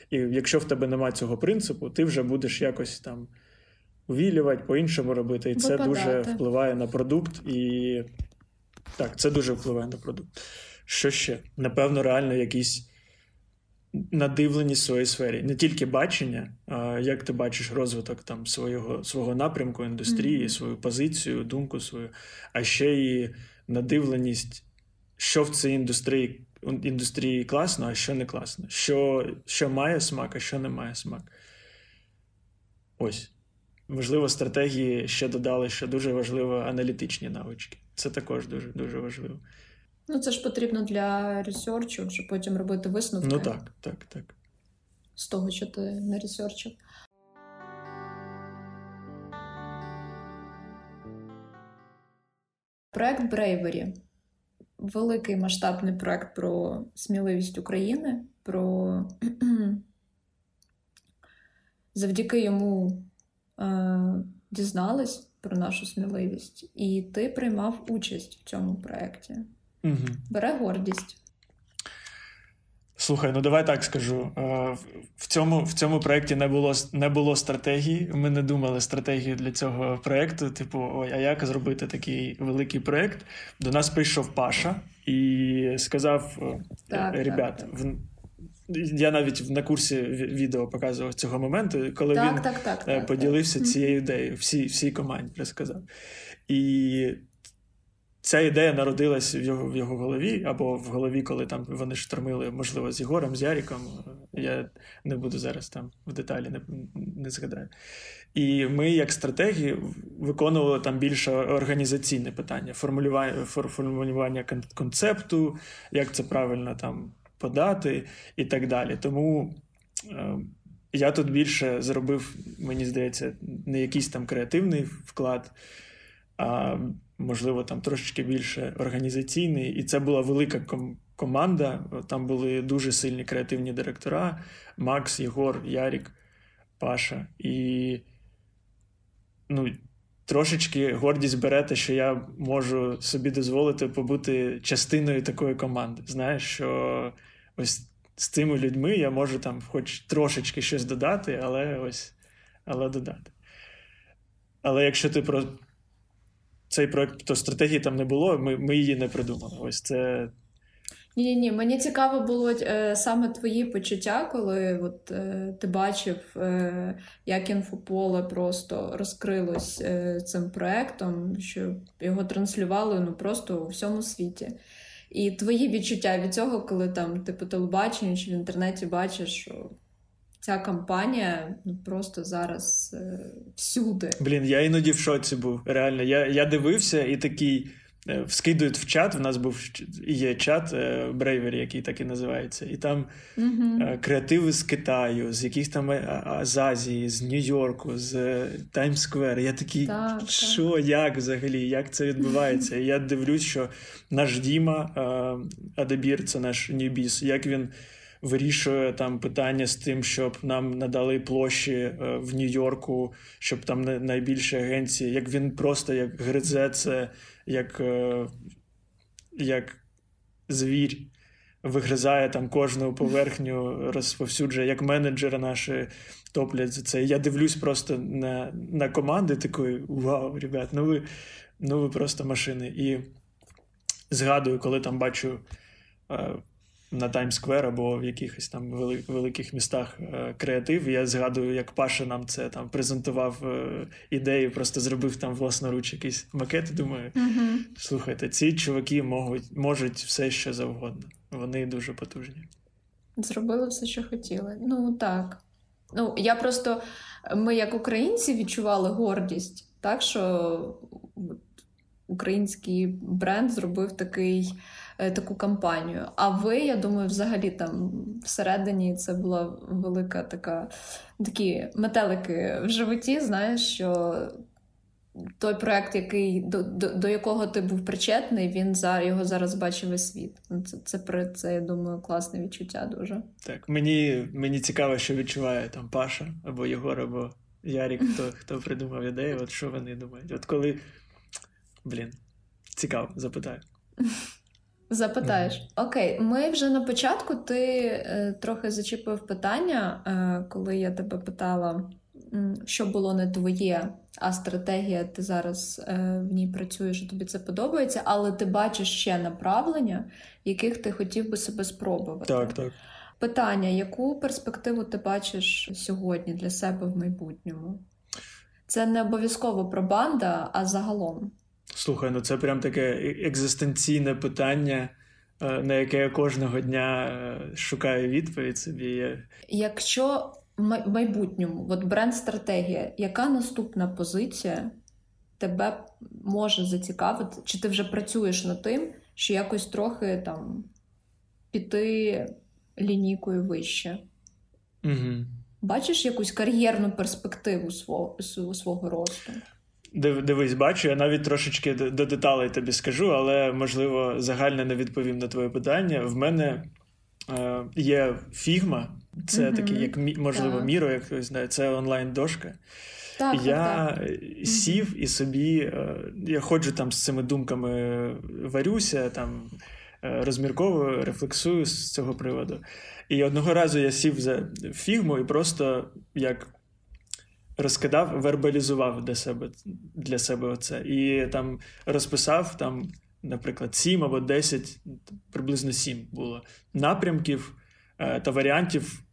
Speaker 2: І якщо в тебе немає цього принципу, ти вже будеш якось там увілювати, по-іншому робити. І це Випадати. дуже впливає на продукт. І так, це дуже впливає на продукт. Що ще? Напевно, реально якісь надивленість в своїй сфері. Не тільки бачення, а як ти бачиш розвиток там свого свого напрямку, індустрії, mm-hmm. свою позицію, думку свою, а ще і надивленість, що в цій індустрії індустрії класно, а що не класно, що, що має смак, а що не має смак. Ось. Можливо, стратегії ще додали, що дуже важливо аналітичні навички. Це також дуже дуже важливо.
Speaker 1: Ну, це ж потрібно для ресерчу, щоб потім робити висновки.
Speaker 2: Ну так, так, так.
Speaker 1: З того, що ти на ресерчив. Проект Брейвері великий масштабний проект про сміливість України. про Завдяки йому е, дізнались про нашу сміливість, і ти приймав участь в цьому проєкті. Угу. Бере гордість.
Speaker 2: Слухай, ну давай так скажу. Е, в цьому в цьому проєкті не було не було стратегії. Ми не думали стратегію для цього проєкту. Типу, ой, а як зробити такий великий проєкт? До нас прийшов Паша і сказав: е, так, ребят, так, так. Я навіть на курсі відео показував цього моменту, коли
Speaker 1: так,
Speaker 2: він
Speaker 1: так, так,
Speaker 2: е, поділився цією ідеєю, всій всій команді розказав. І ця ідея народилась в його в його голові, або в голові, коли там вони штормили, можливо, з Єгором, з Яріком. Я не буду зараз там в деталі не, не згадаю. І ми, як стратегі, виконували там більше організаційне питання, формулювання формулювання концепту, як це правильно там подати і так далі. Тому е, я тут більше зробив, мені здається, не якийсь там креативний вклад, а можливо, там трошечки більше організаційний. І це була велика ком- команда. Там були дуже сильні креативні директора: Макс, Єгор, Ярік, Паша. І ну, трошечки гордість бере те, що я можу собі дозволити побути частиною такої команди. Знаєш, що ось з цими людьми я можу там хоч трошечки щось додати, але ось але додати. Але якщо ти про цей проект, то стратегії там не було, ми ми її не придумали. Ось це
Speaker 1: ні, ні, мені цікаво було е, саме твої почуття, коли от, е, ти бачив, е, як інфополе просто розкрилось е, цим проектом, що його транслювали ну, просто у всьому світі. І твої відчуття від цього, коли там ти по телебаченню чи в інтернеті бачиш, що ця кампанія ну, просто зараз е, всюди.
Speaker 2: Блін, я іноді в шоці був. Реально, я, я дивився і такий. Е, вскидують в чат. В нас був є чат Брейвері, який так і називається, і там
Speaker 1: uh
Speaker 2: креативи з Китаю, з яких там е, з Азії, з Нью-Йорку, з Таймс-сквер. Я такий,
Speaker 1: так,
Speaker 2: що,
Speaker 1: так.
Speaker 2: як взагалі, як це відбувається? І я дивлюсь, що наш Діма Адебір, це наш Ньюбіс, як він. Вирішує там питання з тим, щоб нам надали площі в Нью-Йорку, щоб там найбільше агенції, як він просто як гризе це як е, як звір вигризає там кожну поверхню, розповсюджує, як менеджери наші топлять за це. Я дивлюсь просто на на команди такої: вау, ребят, ну ви ну ви просто машини. І згадую, коли там бачу. На Times Square або в якихось там великих містах е, креатив. Я згадую, як Паша нам це там презентував е, ідею, просто зробив там власноруч якийсь макет. Думаю,
Speaker 1: uh
Speaker 2: слухайте, ці чуваки можуть, можуть все що завгодно. Вони дуже потужні.
Speaker 1: Зробили все, що хотіли. Ну так. Ну, я просто, ми, як українці, відчували гордість, так що український бренд зробив такий. Е, таку кампанію. А ви, я думаю, взагалі там всередині це була велика така такі метелики в животі, знаєш, що. Той проект, який до до, до якого ти був причетний, він за його зараз бачив весь світ. Ну, це це це, я думаю, класне відчуття. Дуже
Speaker 2: так. Мені мені цікаво, що відчуває там Паша або Єгор, або Ярік, хто хто придумав ідею. От що вони думають? От коли блін, цікаво, запитаю.
Speaker 1: Запитаєш, окей, ми вже на початку ти е, трохи зачепив питання, е, коли я тебе питала, що було не твоє, а стратегія, ти зараз е, в ній працюєш, і тобі це подобається, але ти бачиш ще направлення, яких ти хотів би себе спробувати.
Speaker 2: Так, так.
Speaker 1: Питання: яку перспективу ти бачиш сьогодні для себе в майбутньому? Це не обов'язково про банда, а загалом.
Speaker 2: Слухай, ну це прям таке екзистенційне питання, е, на яке я кожного дня е, шукаю відповідь собі.
Speaker 1: Якщо в майбутньому, от бренд-стратегія, яка наступна позиція тебе може зацікавити? Чи ти вже працюєш над тим, що якось трохи там піти лінійкою вище?
Speaker 2: Угу.
Speaker 1: Бачиш якусь кар'єрну перспективу свого, свого росту?
Speaker 2: Дивись, бачу, я навіть трошечки до деталей тобі скажу, але можливо загально не відповім на твоє питання. В мене е, є фігма, це mm-hmm. такий, як можливо, міро, як хтось знає, це онлайн-дошка.
Speaker 1: Так,
Speaker 2: Я
Speaker 1: так,
Speaker 2: так. сів і собі, е, я ходжу там з цими думками, варюся, там е, розмірковую, рефлексую з цього приводу. І одного разу я сів за фігму і просто як розкидав, вербалізував для себе для себе оце. І там розписав, там, наприклад, 7 або 10, приблизно 7 було напрямків, та варіантів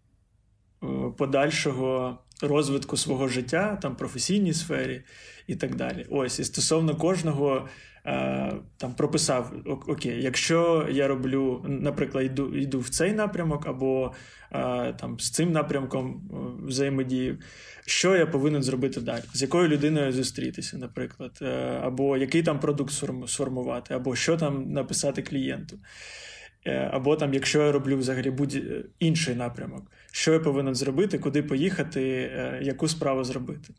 Speaker 2: подальшого розвитку свого життя, там професійній сфері і так далі. Ось і стосовно кожного там прописав: Окей, якщо я роблю, наприклад, йду йду в цей напрямок, або там з цим напрямком взаємодію, що я повинен зробити далі, з якою людиною зустрітися, наприклад, е, або який там продукт сформувати, або що там написати клієнту. Е, або там, якщо я роблю взагалі будь-інший напрямок, що я повинен зробити, куди поїхати, е, яку справу зробити.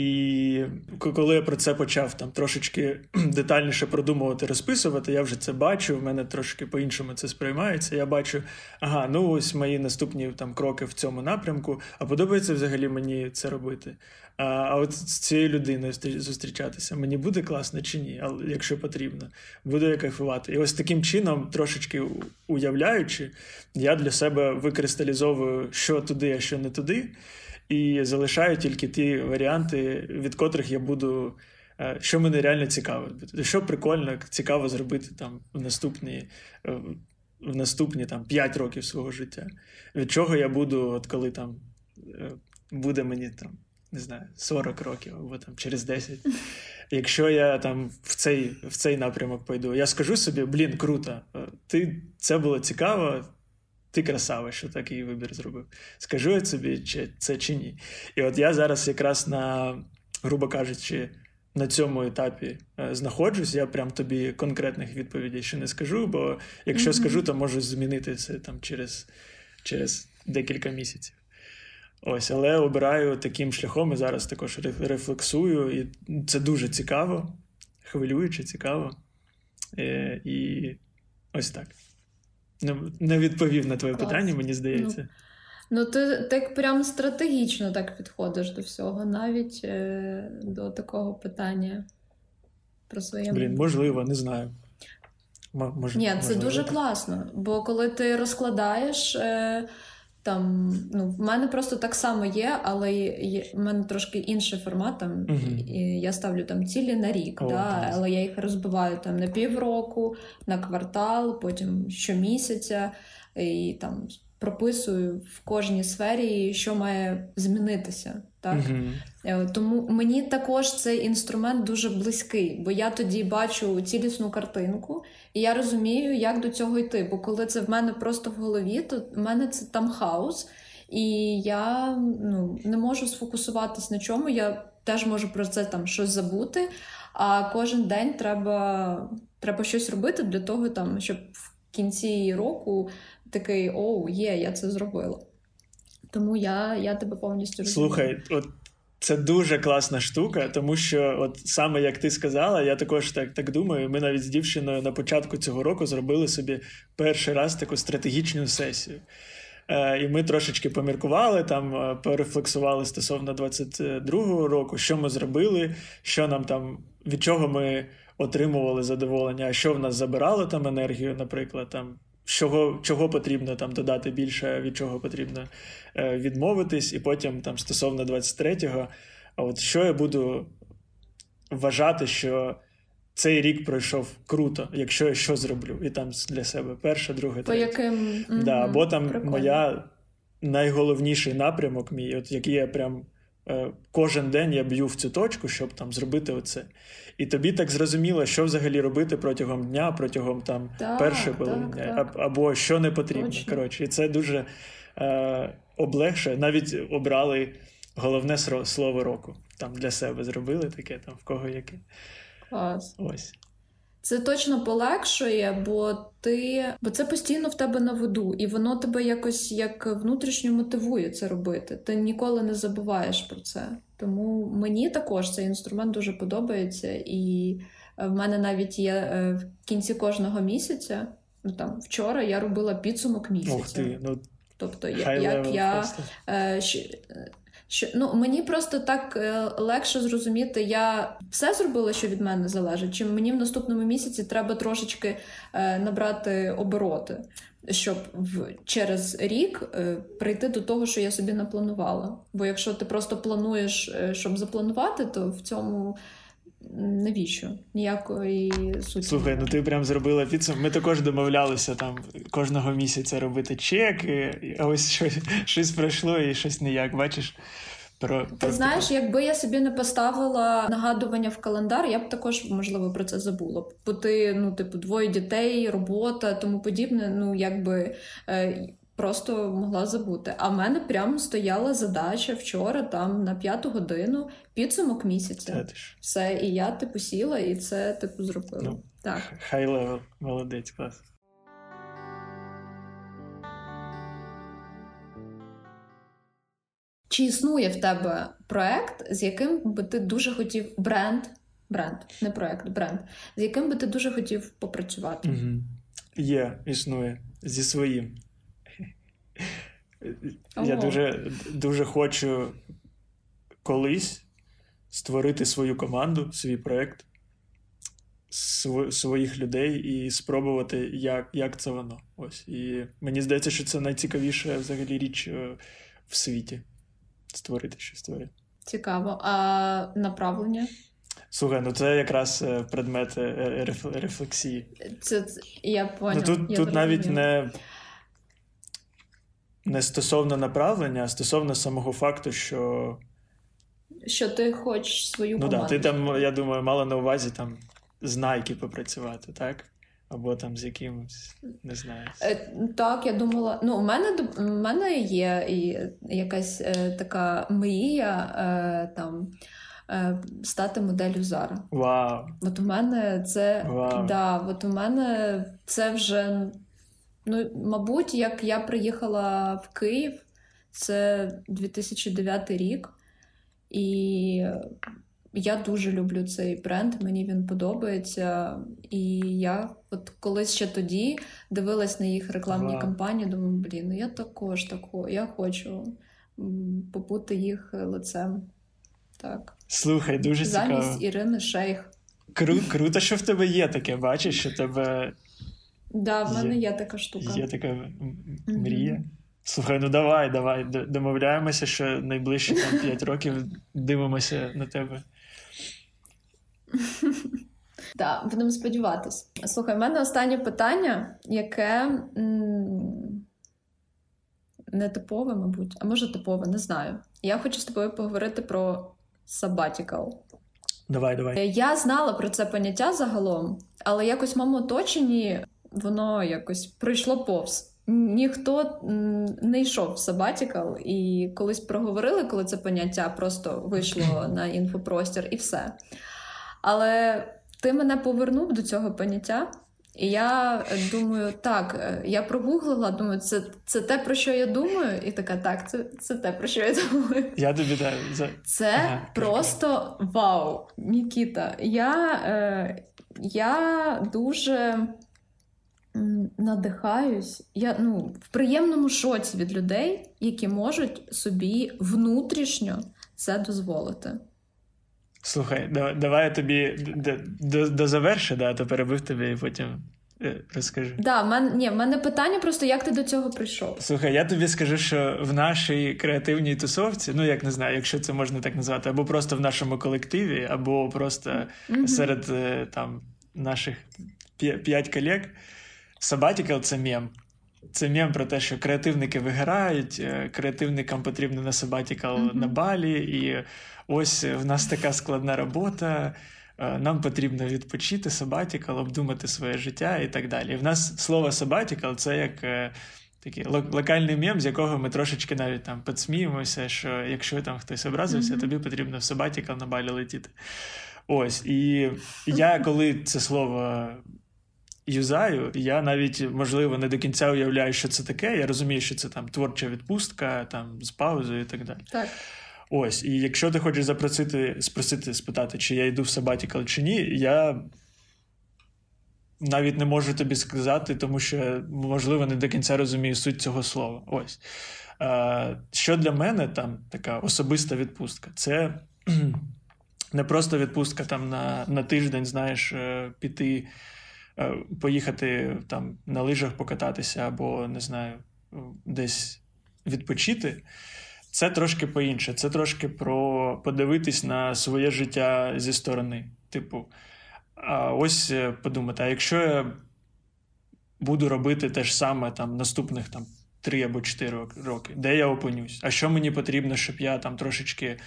Speaker 2: І коли я про це почав там трошечки детальніше продумувати, розписувати, я вже це бачу. В мене трошки по-іншому це сприймається. Я бачу, ага, ну ось мої наступні там кроки в цьому напрямку. А подобається взагалі мені це робити. А а от з цією людиною зустрічатися мені буде класно чи ні, але якщо потрібно, буду я кайфувати. І ось таким чином, трошечки уявляючи, я для себе викристалізовую, що туди, а що не туди і залишаю тільки ті варіанти, від котрих я буду. Е, що мене реально цікавить. Що прикольно, цікаво зробити там в наступні е, в наступні там 5 років свого життя. Від чого я буду, от коли там е, буде мені там, не знаю, 40 років або там через 10. Якщо я там в цей в цей напрямок пойду, я скажу собі, блін, круто, ти це було цікаво, ти красава, що такий вибір зробив. Скажу я собі, чи це чи ні. І от я зараз якраз на, грубо кажучи, на цьому етапі е, знаходжусь. Я прям тобі конкретних відповідей ще не скажу, бо якщо mm-hmm. скажу, то можу змінити це там через, через декілька місяців. Ось, але обираю таким шляхом і зараз також рефлексую, і це дуже цікаво, хвилююче, цікаво. І, е, і ось так. Не відповів на твоє Клас. питання, мені здається.
Speaker 1: Ну, ну ти так прям стратегічно так підходиш до всього, навіть е, до такого питання про своє.
Speaker 2: Блін, можливо, не знаю.
Speaker 1: Мож, Ні, це можливо. дуже класно, бо коли ти розкладаєш. Е, там, ну, В мене просто так само є, але є, в мене трошки інший формат. Там, uh-huh. і Я ставлю там цілі на рік, oh, да, але я їх розбиваю там на півроку, на квартал, потім щомісяця. І там прописую в кожній сфері, що має змінитися. Так? Uh-huh. Тому мені також цей інструмент дуже близький, бо я тоді бачу цілісну картинку, і я розумію, як до цього йти. Бо коли це в мене просто в голові, то в мене це там хаос, і я ну, не можу сфокусуватись на чому. Я теж можу про це там щось забути. А кожен день треба треба щось робити для того, там, щоб в кінці року такий оу, є, я це зробила. Тому я я тебе повністю розумію.
Speaker 2: Слухай, от це дуже класна штука, тому що, от саме як ти сказала, я також так так думаю. Ми навіть з дівчиною на початку цього року зробили собі перший раз таку стратегічну сесію. Е, І ми трошечки поміркували там, е, порефлексували стосовно 22-го року, що ми зробили, що нам там, від чого ми отримували задоволення, а що в нас забирало там енергію, наприклад, там чого чого потрібно там додати більше, від чого потрібно е, відмовитись, і потім там стосовно 23-го, а от що я буду вважати, що цей рік пройшов круто, якщо я що зроблю, і там для себе перше, друге, третє.
Speaker 1: По яким...
Speaker 2: Да, Бо там Прикольно. моя найголовніший напрямок, мій, от який я прям. Е, кожен день я б'ю в цю точку, щоб там зробити оце. І тобі так зрозуміло, що взагалі робити протягом дня, протягом там так, першої половини або що не потрібно. Точно. Коротше, і це дуже е, облегшує. Навіть обрали головне слово року. Там для себе зробили таке, там в кого яке.
Speaker 1: Клас.
Speaker 2: Ось.
Speaker 1: Це точно полегшує, бо ти бо це постійно в тебе на виду, і воно тебе якось як внутрішньо мотивує це робити. Ти ніколи не забуваєш про це. Тому мені також цей інструмент дуже подобається, і е, в мене навіть є е, в кінці кожного місяця. Ну там вчора я робила підсумок місяця.
Speaker 2: Ох ти, ну
Speaker 1: Тобто, як я е, що ну мені просто так е, легше зрозуміти, я все зробила, що від мене залежить. Чи мені в наступному місяці треба трошечки е, набрати обороти, щоб в через рік е, прийти до того, що я собі напланувала. Бо якщо ти просто плануєш, щоб запланувати, то в цьому навіщо? Ніякої суті.
Speaker 2: Слухай, ну ти прям зробила підсумок. Ми також домовлялися там кожного місяця робити чеки, а ось щось, щось пройшло і щось ніяк, бачиш.
Speaker 1: Про, Ти про знаєш, якби я собі не поставила нагадування в календар, я б також можливо про це забула. Бо ти, ну, типу, двоє дітей, робота, тому подібне. Ну, якби е, просто могла забути. А в мене прямо стояла задача вчора, там на п'яту годину, підсумок місяця. Все, і я типу сіла і це типу зробила. Ну, так.
Speaker 2: High level, молодець, клас.
Speaker 1: Чи існує в тебе проект, з яким би ти дуже хотів бренд, бренд, не проект, бренд, з яким би ти дуже хотів попрацювати?
Speaker 2: Угу. Є, існує зі своїм. Ого. Я дуже, дуже хочу колись створити свою команду, свій проект, св- своїх людей і спробувати, як як це воно. Ось. І мені здається, що це найцікавіша взагалі річ е, в світі створити щось створити.
Speaker 1: Цікаво. А направлення?
Speaker 2: Слухай, ну це якраз е, предмет е, рефлексії.
Speaker 1: Це, це Я поняла.
Speaker 2: Ну, Тут
Speaker 1: я
Speaker 2: тут навіть не не стосовно направлення, а стосовно самого факту, що.
Speaker 1: Що ти хочеш свою команду.
Speaker 2: Ну так, ти там, я думаю, мала на увазі там з Nike попрацювати, так? Або там з якимось, не знаю.
Speaker 1: Е, так, я думала. Ну, у мене у мене є якась е, така мрія е, там е, стати моделлю Зара.
Speaker 2: Вау!
Speaker 1: От у мене це
Speaker 2: Вау.
Speaker 1: да, от у мене це вже, ну, мабуть, як я приїхала в Київ, це 2009 рік, і я дуже люблю цей бренд, мені він подобається. І я от колись ще тоді дивилась на їх рекламні wow. кампанії, думаю, блін, ну я також тако, я хочу побути їх лицем. Так.
Speaker 2: Слухай, дуже
Speaker 1: Замість
Speaker 2: цікаво.
Speaker 1: Замість Ірини Шейх.
Speaker 2: Кру, круто, що в тебе є таке, бачиш, що тебе.
Speaker 1: Да, в мене є, є така штука.
Speaker 2: Є така мрія. Mm-hmm. Слухай, ну давай, давай. Домовляємося, що найближчі там 5 років дивимося на тебе.
Speaker 1: Так, будемо сподіватись. Слухай, в мене останнє питання, яке м- не типове, мабуть, а може типове, не знаю. Я хочу з тобою поговорити про sabbatical.
Speaker 2: Давай, давай.
Speaker 1: Я знала про це поняття загалом, але якось в моєму оточенні воно якось пройшло повз. Ніхто не йшов в Sabbatical, і колись проговорили, коли це поняття просто вийшло на інфопростір, і все. Але ти мене повернув до цього поняття, і я думаю, так, я прогуглила, думаю, це це те, про що я думаю, і така, так, це це те, про що я думаю.
Speaker 2: Я тобі даю.
Speaker 1: Це ага, просто вау, Нікіта. Я, е, Я дуже надихаюсь. Я ну, в приємному шоці від людей, які можуть собі внутрішньо це дозволити.
Speaker 2: Слухай, давай я тобі дозавершу, да, то перебив тобі і потім е, розкажу.
Speaker 1: Да, в мене, ні, в мене питання просто, як ти до цього прийшов?
Speaker 2: Слухай, я тобі скажу, що в нашій креативній тусовці, ну як не знаю, якщо це можна так назвати, або просто в нашому колективі, або просто mm-hmm. серед е, там наших п'ять колег. Sabbatical — це мем. Це мем про те, що креативники виграють, е, креативникам потрібно на Sabbatical mm-hmm. на балі, і ось в нас така складна робота. Е, нам потрібно відпочити Sabbatical, обдумати своє життя і так далі. І в нас слово Sabbatical — це як е, такий локальний мем, з якого ми трошечки навіть там підсміємося, що якщо там хтось образився, mm-hmm. тобі потрібно в Sabbatical на балі летіти. Ось. І я коли це слово юзаю, я навіть, можливо, не до кінця уявляю, що це таке. Я розумію, що це там творча відпустка, там з паузою і так далі.
Speaker 1: Так.
Speaker 2: Ось, і якщо ти хочеш запросити, спросити, спитати, чи я йду в Sabbatical чи ні, я навіть не можу тобі сказати, тому що, можливо, не до кінця розумію суть цього слова. Ось. А, Що для мене там така особиста відпустка? Це не просто відпустка там на на тиждень, знаєш, е, піти. Е, поїхати там на лижах покататися або не знаю, десь відпочити. це трошки по-інше. Це трошки про подивитись на своє життя зі сторони. Типу, а ось е, подумати, а якщо я буду робити те ж саме там наступних там три або чотири роки, де я опинюсь? А що мені потрібно, щоб я там трошечки.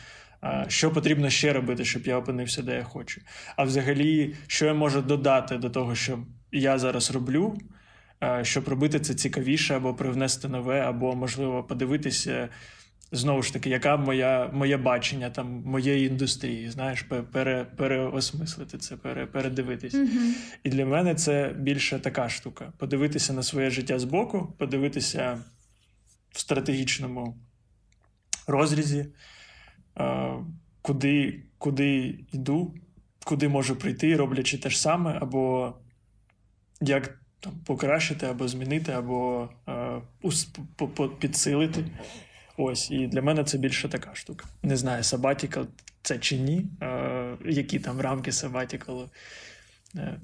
Speaker 2: Що потрібно ще робити, щоб я опинився, де я хочу? А взагалі, що я можу додати до того, що я зараз роблю, щоб робити це цікавіше, або привнести нове, або, можливо, подивитися знову ж таки, яка моя моє бачення там моєї індустрії, знаєш, пере, переосмислити це, пере, передивитись. Mm-hmm. І для мене це більше така штука: подивитися на своє життя збоку, подивитися в стратегічному розрізі, куди, куди йду, куди можу прийти, роблячи те ж саме, або як там, покращити, або змінити, або е, підсилити. Ось, і для мене це більше така штука. Не знаю, sabbatical це чи ні, е, які там рамки sabbatical. Е,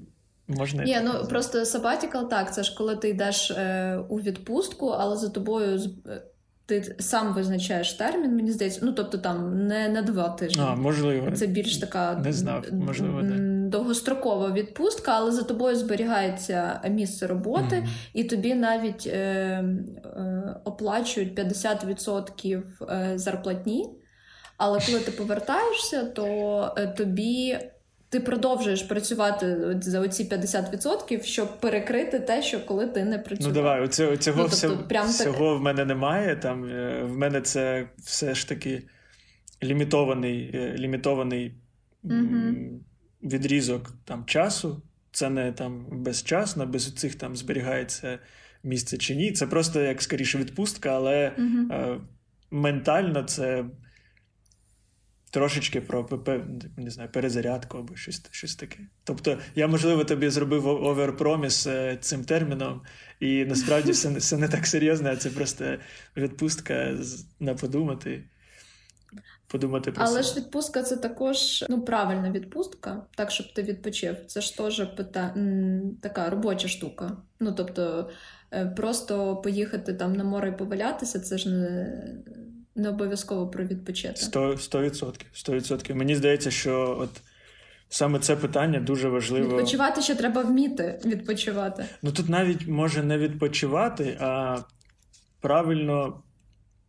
Speaker 2: Можна
Speaker 1: Ні, ну просто sabbatical, так, це ж коли ти йдеш е, у відпустку, але за тобою е, ти сам визначаєш термін, мені здається. Ну, тобто там не на два тижні.
Speaker 2: А, можливо.
Speaker 1: Це більш така
Speaker 2: не знав, можливо, не.
Speaker 1: довгострокова відпустка, але за тобою зберігається місце роботи, mm-hmm. і тобі навіть е, е, оплачують 50% е, зарплатні. Але коли ти повертаєшся, то е, тобі ти продовжуєш працювати за оці 50%, щоб перекрити те, що коли ти не працюєш.
Speaker 2: Ну давай, оцього, цього ну, тобто, прям всього так... в мене немає. Там е, в мене це все ж таки лімітований е, лімітований mm відрізок там часу. Це не там безчасно, без цих там зберігається місце чи ні. Це просто як скоріше відпустка, але mm е, ментально це трошечки про не знаю, перезарядку або щось щось таке. Тобто, я, можливо, тобі зробив оверпроміс е, цим терміном, і насправді все, все не так серйозно, а це просто відпустка на подумати. Подумати про
Speaker 1: Але себе. ж відпустка це також ну, правильна відпустка, так щоб ти відпочив. Це ж теж пита... така робоча штука. Ну тобто, е, просто поїхати там на море і повалятися, це ж не не обов'язково про відпочити.
Speaker 2: Сто відсотків. Мені здається, що от саме це питання дуже важливо.
Speaker 1: Відпочивати ще треба вміти відпочивати.
Speaker 2: Ну тут навіть може не відпочивати, а правильно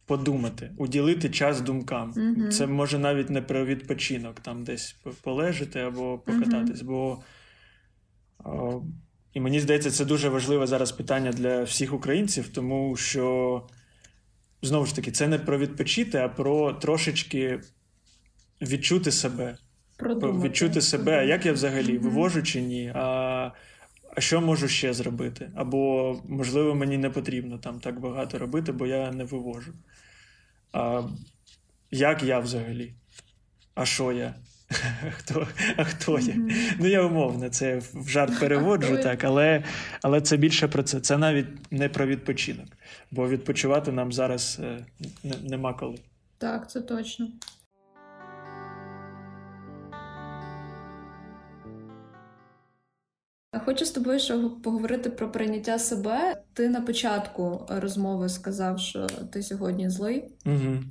Speaker 2: подумати, уділити час думкам. Угу. Це може навіть не про відпочинок, там десь полежати або покататись. Угу. бо... О, і мені здається, це дуже важливе зараз питання для всіх українців, тому що знову ж таки, це не про відпочити, а про трошечки відчути себе.
Speaker 1: Продумати.
Speaker 2: Відчути себе, а як я взагалі вивожу чи ні. А а що можу ще зробити? Або, можливо, мені не потрібно там так багато робити, бо я не вивожу. А Як я взагалі? А що я? Хто а хто я? Mm-hmm. Ну, я умовно, це в жарт переводжу, так, але але це більше про це. Це навіть не про відпочинок, бо відпочивати нам зараз е, нема коли.
Speaker 1: Так, це точно. Хочу з тобою ще поговорити про прийняття себе. Ти на початку розмови сказав, що ти сьогодні злий,
Speaker 2: угу.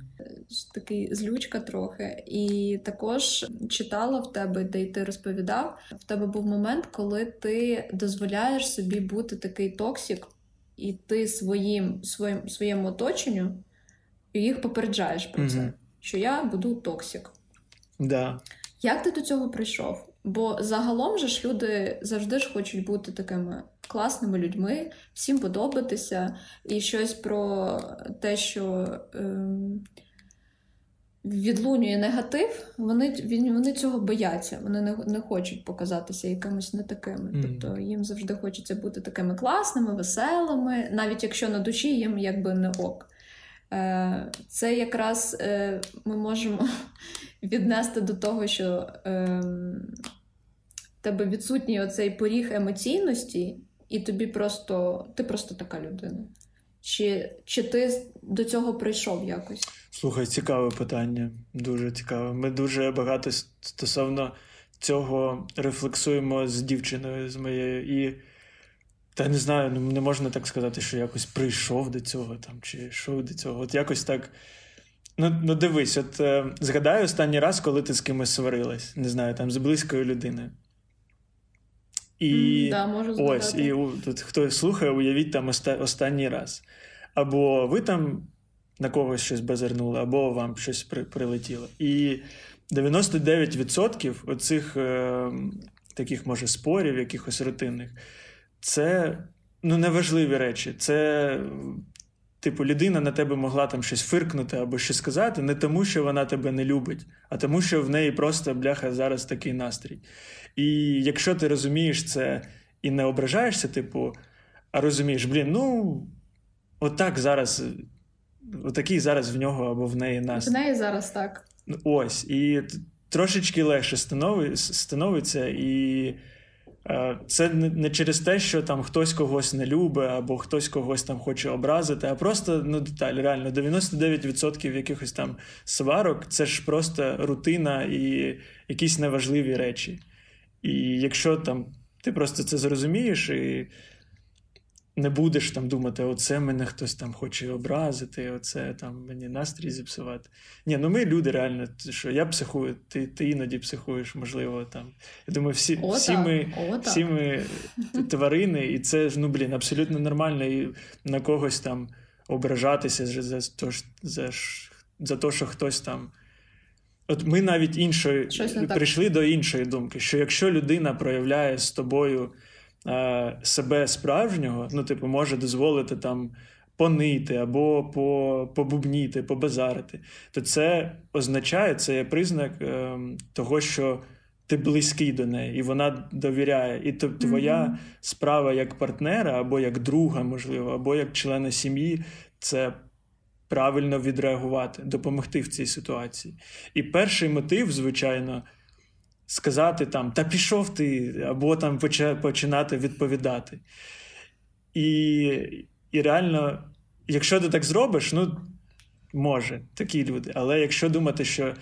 Speaker 1: такий злючка трохи. І також читала в тебе, де й ти розповідав. В тебе був момент, коли ти дозволяєш собі бути такий токсик, і ти своїм своїм своєму оточенню їх попереджаєш про це, угу. що я буду токсик.
Speaker 2: Да.
Speaker 1: Як ти до цього прийшов? Бо загалом же ж люди завжди ж хочуть бути такими класними людьми, всім подобатися, і щось про те, що ем, відлунює негатив, вони вони цього бояться, вони не не хочуть показатися якимось не такими. Mm. Тобто їм завжди хочеться бути такими класними, веселими, навіть якщо на душі їм якби не ок. Е, це якраз е, ми можемо віднести до того, що е, тебе відсутній оцей поріг емоційності, і тобі просто ти просто така людина. Чи чи ти до цього прийшов якось?
Speaker 2: Слухай, цікаве питання. Дуже цікаве. Ми дуже багато стосовно цього рефлексуємо з дівчиною з моєю. І та не знаю, ну не можна так сказати, що якось прийшов до цього там, чи йшов до цього. От якось так Ну, ну дивись, от е, згадай останній раз, коли ти з кимось сварилась, не знаю, там з близькою людиною.
Speaker 1: І mm, да, можу
Speaker 2: ось, і тут хто слухає, уявіть там оста, останній раз. Або ви там на когось щось базарнули, або вам щось при, прилетіло. І 99% оцих е, таких, може, спорів, якихось рутинних, це ну, неважливі речі. Це Типу, людина на тебе могла там щось фиркнути або щось сказати, не тому, що вона тебе не любить, а тому, що в неї просто бляха зараз такий настрій. І якщо ти розумієш це і не ображаєшся, типу, а розумієш, блін, ну отак зараз, отакий зараз в нього або в неї настрій.
Speaker 1: В неї зараз так.
Speaker 2: Ось. І трошечки легше становиться і. Е, це не через те, що там хтось когось не любить, або хтось когось там хоче образити, а просто ну деталь. Реально, 99% якихось там сварок це ж просто рутина і якісь неважливі речі. І якщо там ти просто це зрозумієш і не будеш там думати, оце мене хтось там хоче образити, оце там мені настрій зіпсувати. Ні, ну ми люди реально, що я психую, ти ти іноді психуєш, можливо. там. Я думаю, всі
Speaker 1: О,
Speaker 2: всі, ми О, всі ми тварини, і це ну, блін, абсолютно нормально і на когось там ображатися за за, за, за те, що хтось там. От ми навіть іншої прийшли до іншої думки, що якщо людина проявляє з тобою е, себе справжнього, ну, типу, може дозволити там понити або побубніти, побазарити, то це означає, це є признак е, того, що ти близький до неї, і вона довіряє. І то твоя mm-hmm. справа як партнера, або як друга, можливо, або як члена сім'ї, це. Правильно відреагувати, допомогти в цій ситуації. І перший мотив, звичайно, сказати там та пішов ти, або там починати відповідати. І і реально, якщо ти так зробиш, ну може, такі люди. Але якщо думати, що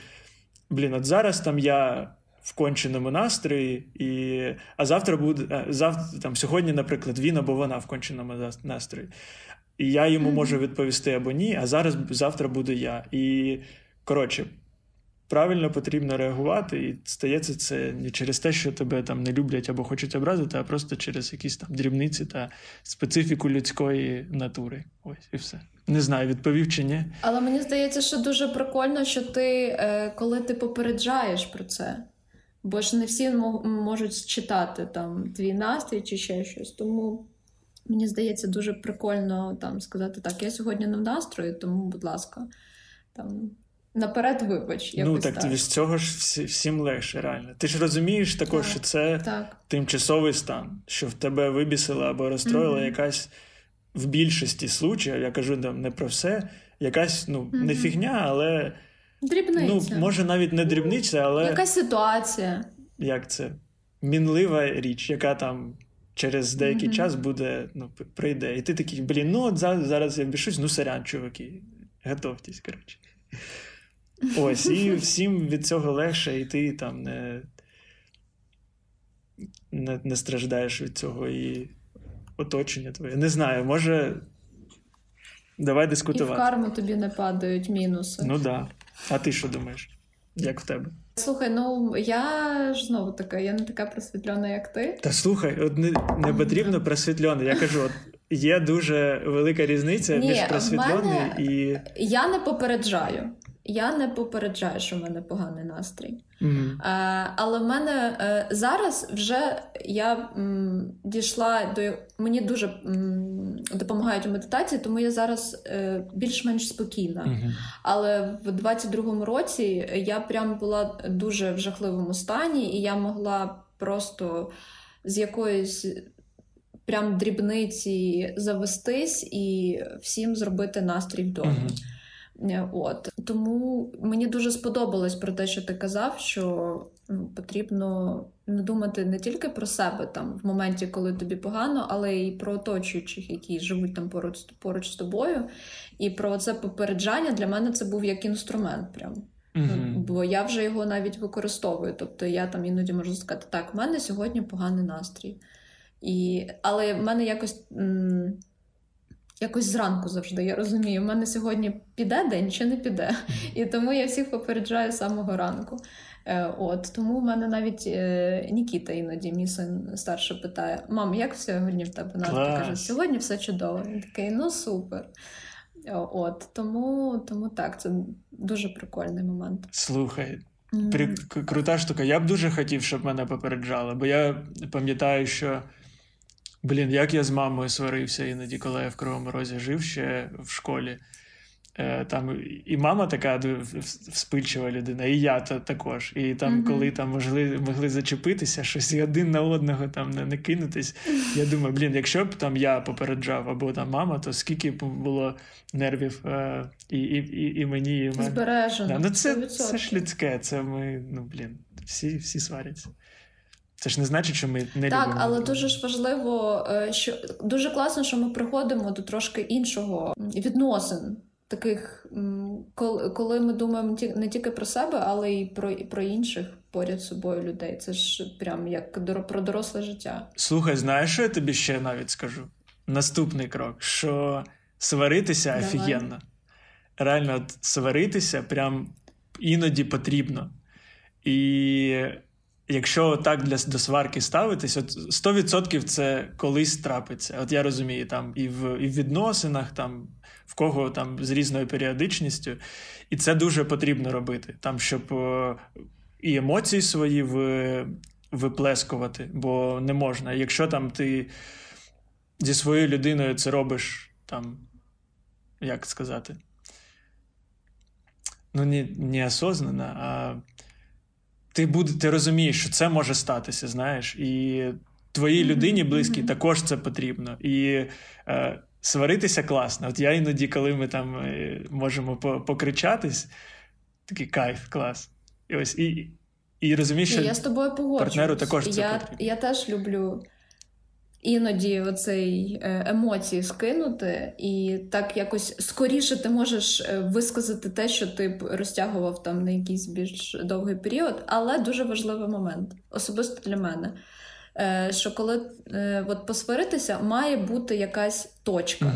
Speaker 2: блін, от зараз там я в конченому настрої, і, а завтра буде, завтра, там, сьогодні, наприклад, він або вона в конченому настрої. І я йому можу відповісти або ні, а зараз завтра буду я. І коротше, правильно потрібно реагувати, і стається це не через те, що тебе там не люблять або хочуть образити, а просто через якісь там дрібниці та специфіку людської натури. Ось і все. Не знаю, відповів чи ні.
Speaker 1: Але мені здається, що дуже прикольно, що ти е, коли ти попереджаєш про це. Бо ж не всі можуть читати там твій настрій чи ще щось. Тому мені здається, дуже прикольно там сказати так: я сьогодні не в настрої, тому, будь ласка, там Наперед, вибач,
Speaker 2: якось ну так, так. з цього ж всі, всім легше, реально. Ти ж розумієш також, так, що це так. тимчасовий стан, що в тебе вибісила або розстроїла mm-hmm. якась в більшості случаїв, я кажу там не про все, якась ну, mm-hmm. не фігня, але
Speaker 1: дрібниця.
Speaker 2: Ну, може навіть не дрібниця, але
Speaker 1: якась ситуація.
Speaker 2: Як це? Мінлива річ, яка там. Через деякий mm-hmm. час буде, ну, прийде. І ти такий, блін, ну от зараз я бішусь, ну сорян, чуваки, готовтесь, коротше. Ось, і всім від цього легше, і ти там не не, не страждаєш від цього і оточення твоє. Не знаю, може. Давай дискутувати. І
Speaker 1: в карму тобі не падають мінуси.
Speaker 2: Ну так. Да. А ти що думаєш? Як в тебе?
Speaker 1: Слухай, ну я ж знову така, я не така просвітлена, як ти.
Speaker 2: Та слухай, от не, не потрібно просвітлена. Я кажу, от є дуже велика різниця Ні, між просвітленою і.
Speaker 1: Я не попереджаю. Я не попереджаю, що в мене поганий настрій. Mm-hmm. Е, але в мене е, зараз вже я м, дійшла до мені дуже м, допомагають у медитації, тому я зараз е, більш-менш спокійна. Mm-hmm. Але в 22-му році я прям була дуже в жахливому стані, і я могла просто з якоїсь. Прям дрібниці завестись і всім зробити настрій вдома. Mm-hmm. От Тому мені дуже сподобалось про те, що ти казав, що ну, потрібно не думати не тільки про себе там в моменті, коли тобі погано, але й про оточуючих, які живуть там поруч поруч з тобою. І про це попереджання для мене це був як інструмент. прям. Mm-hmm. Бо я вже його навіть використовую. Тобто я там іноді можу сказати, так, в мене сьогодні поганий настрій. І... Але в мене якось. М- якось зранку завжди. Я розумію, в мене сьогодні піде день чи не піде. І тому я всіх попереджаю з самого ранку. Е, от Тому в мене навіть е, Нікіта іноді, мій син старший, питає: Мам, як сьогодні в тебе настрій? Каже, сьогодні все чудово. Він такий, ну супер. От Тому тому так, це дуже прикольний момент.
Speaker 2: Слухай, при... крута штука. Я б дуже хотів, щоб мене попереджали, бо я пам'ятаю, що. Блін, як я з мамою сварився іноді, коли я в Кривому Розі жив ще в школі. Е, там і мама така вспильчива людина, і я також. І там, mm-hmm. коли там могли могли зачепитися, щось і один на одного там не, не кинутись. Я думаю, блін, якщо б там я попереджав або там мама, то скільки б було нервів е, і і, і, і мені, і мене.
Speaker 1: Збережено.
Speaker 2: Да, ну Це це ж людське, це ми, ну блін, всі всі сваряться. Це ж не значить, що ми не
Speaker 1: так,
Speaker 2: любимо.
Speaker 1: але дуже ж важливо, е, що дуже класно, що ми приходимо до трошки іншого відносин таких, коли ми думаємо не тільки про себе, але й про про інших поряд з собою людей. Це ж прям як про доросле життя.
Speaker 2: Слухай, знаєш, що я тобі ще навіть скажу? Наступний крок: що сваритися Давай. офігенно. Реально, от сваритися прям іноді потрібно. І якщо так для до сварки ставитись, от 100% це колись трапиться. От я розумію, там і в і в відносинах, там в кого там з різною періодичністю, і це дуже потрібно робити, там, щоб е, і емоції свої в, виплескувати, бо не можна. Якщо там ти зі своєю людиною це робиш там, як сказати, ну, не, не осознанно, а ти буде, ти розумієш, що це може статися, знаєш, і твоїй людині близькій mm-hmm. також це потрібно. І е, сваритися класно. От я іноді, коли ми там е, можемо покричатись, такий кайф, клас. І ось і, і розумієш, що
Speaker 1: я з тобою
Speaker 2: партнеру також це
Speaker 1: я,
Speaker 2: потрібно.
Speaker 1: Я теж люблю. Іноді оцей е, емоції скинути, і так якось скоріше ти можеш е, висказати те, що ти б розтягував там на якийсь більш довгий період, але дуже важливий момент, особисто для мене. Е, що коли от посваритися, має бути якась точка.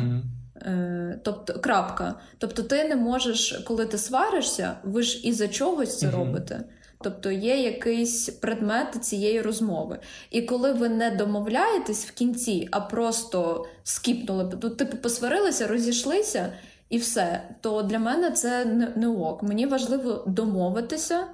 Speaker 1: Тобто крапка. Тобто, ти не можеш, коли ти сваришся, ви ж із-за чогось це робите. Тобто є якийсь предмет цієї розмови. І коли ви не домовляєтесь в кінці, а просто скіпнули, ну, типу посварилися, розійшлися і все, то для мене це не ок. Мені важливо домовитися,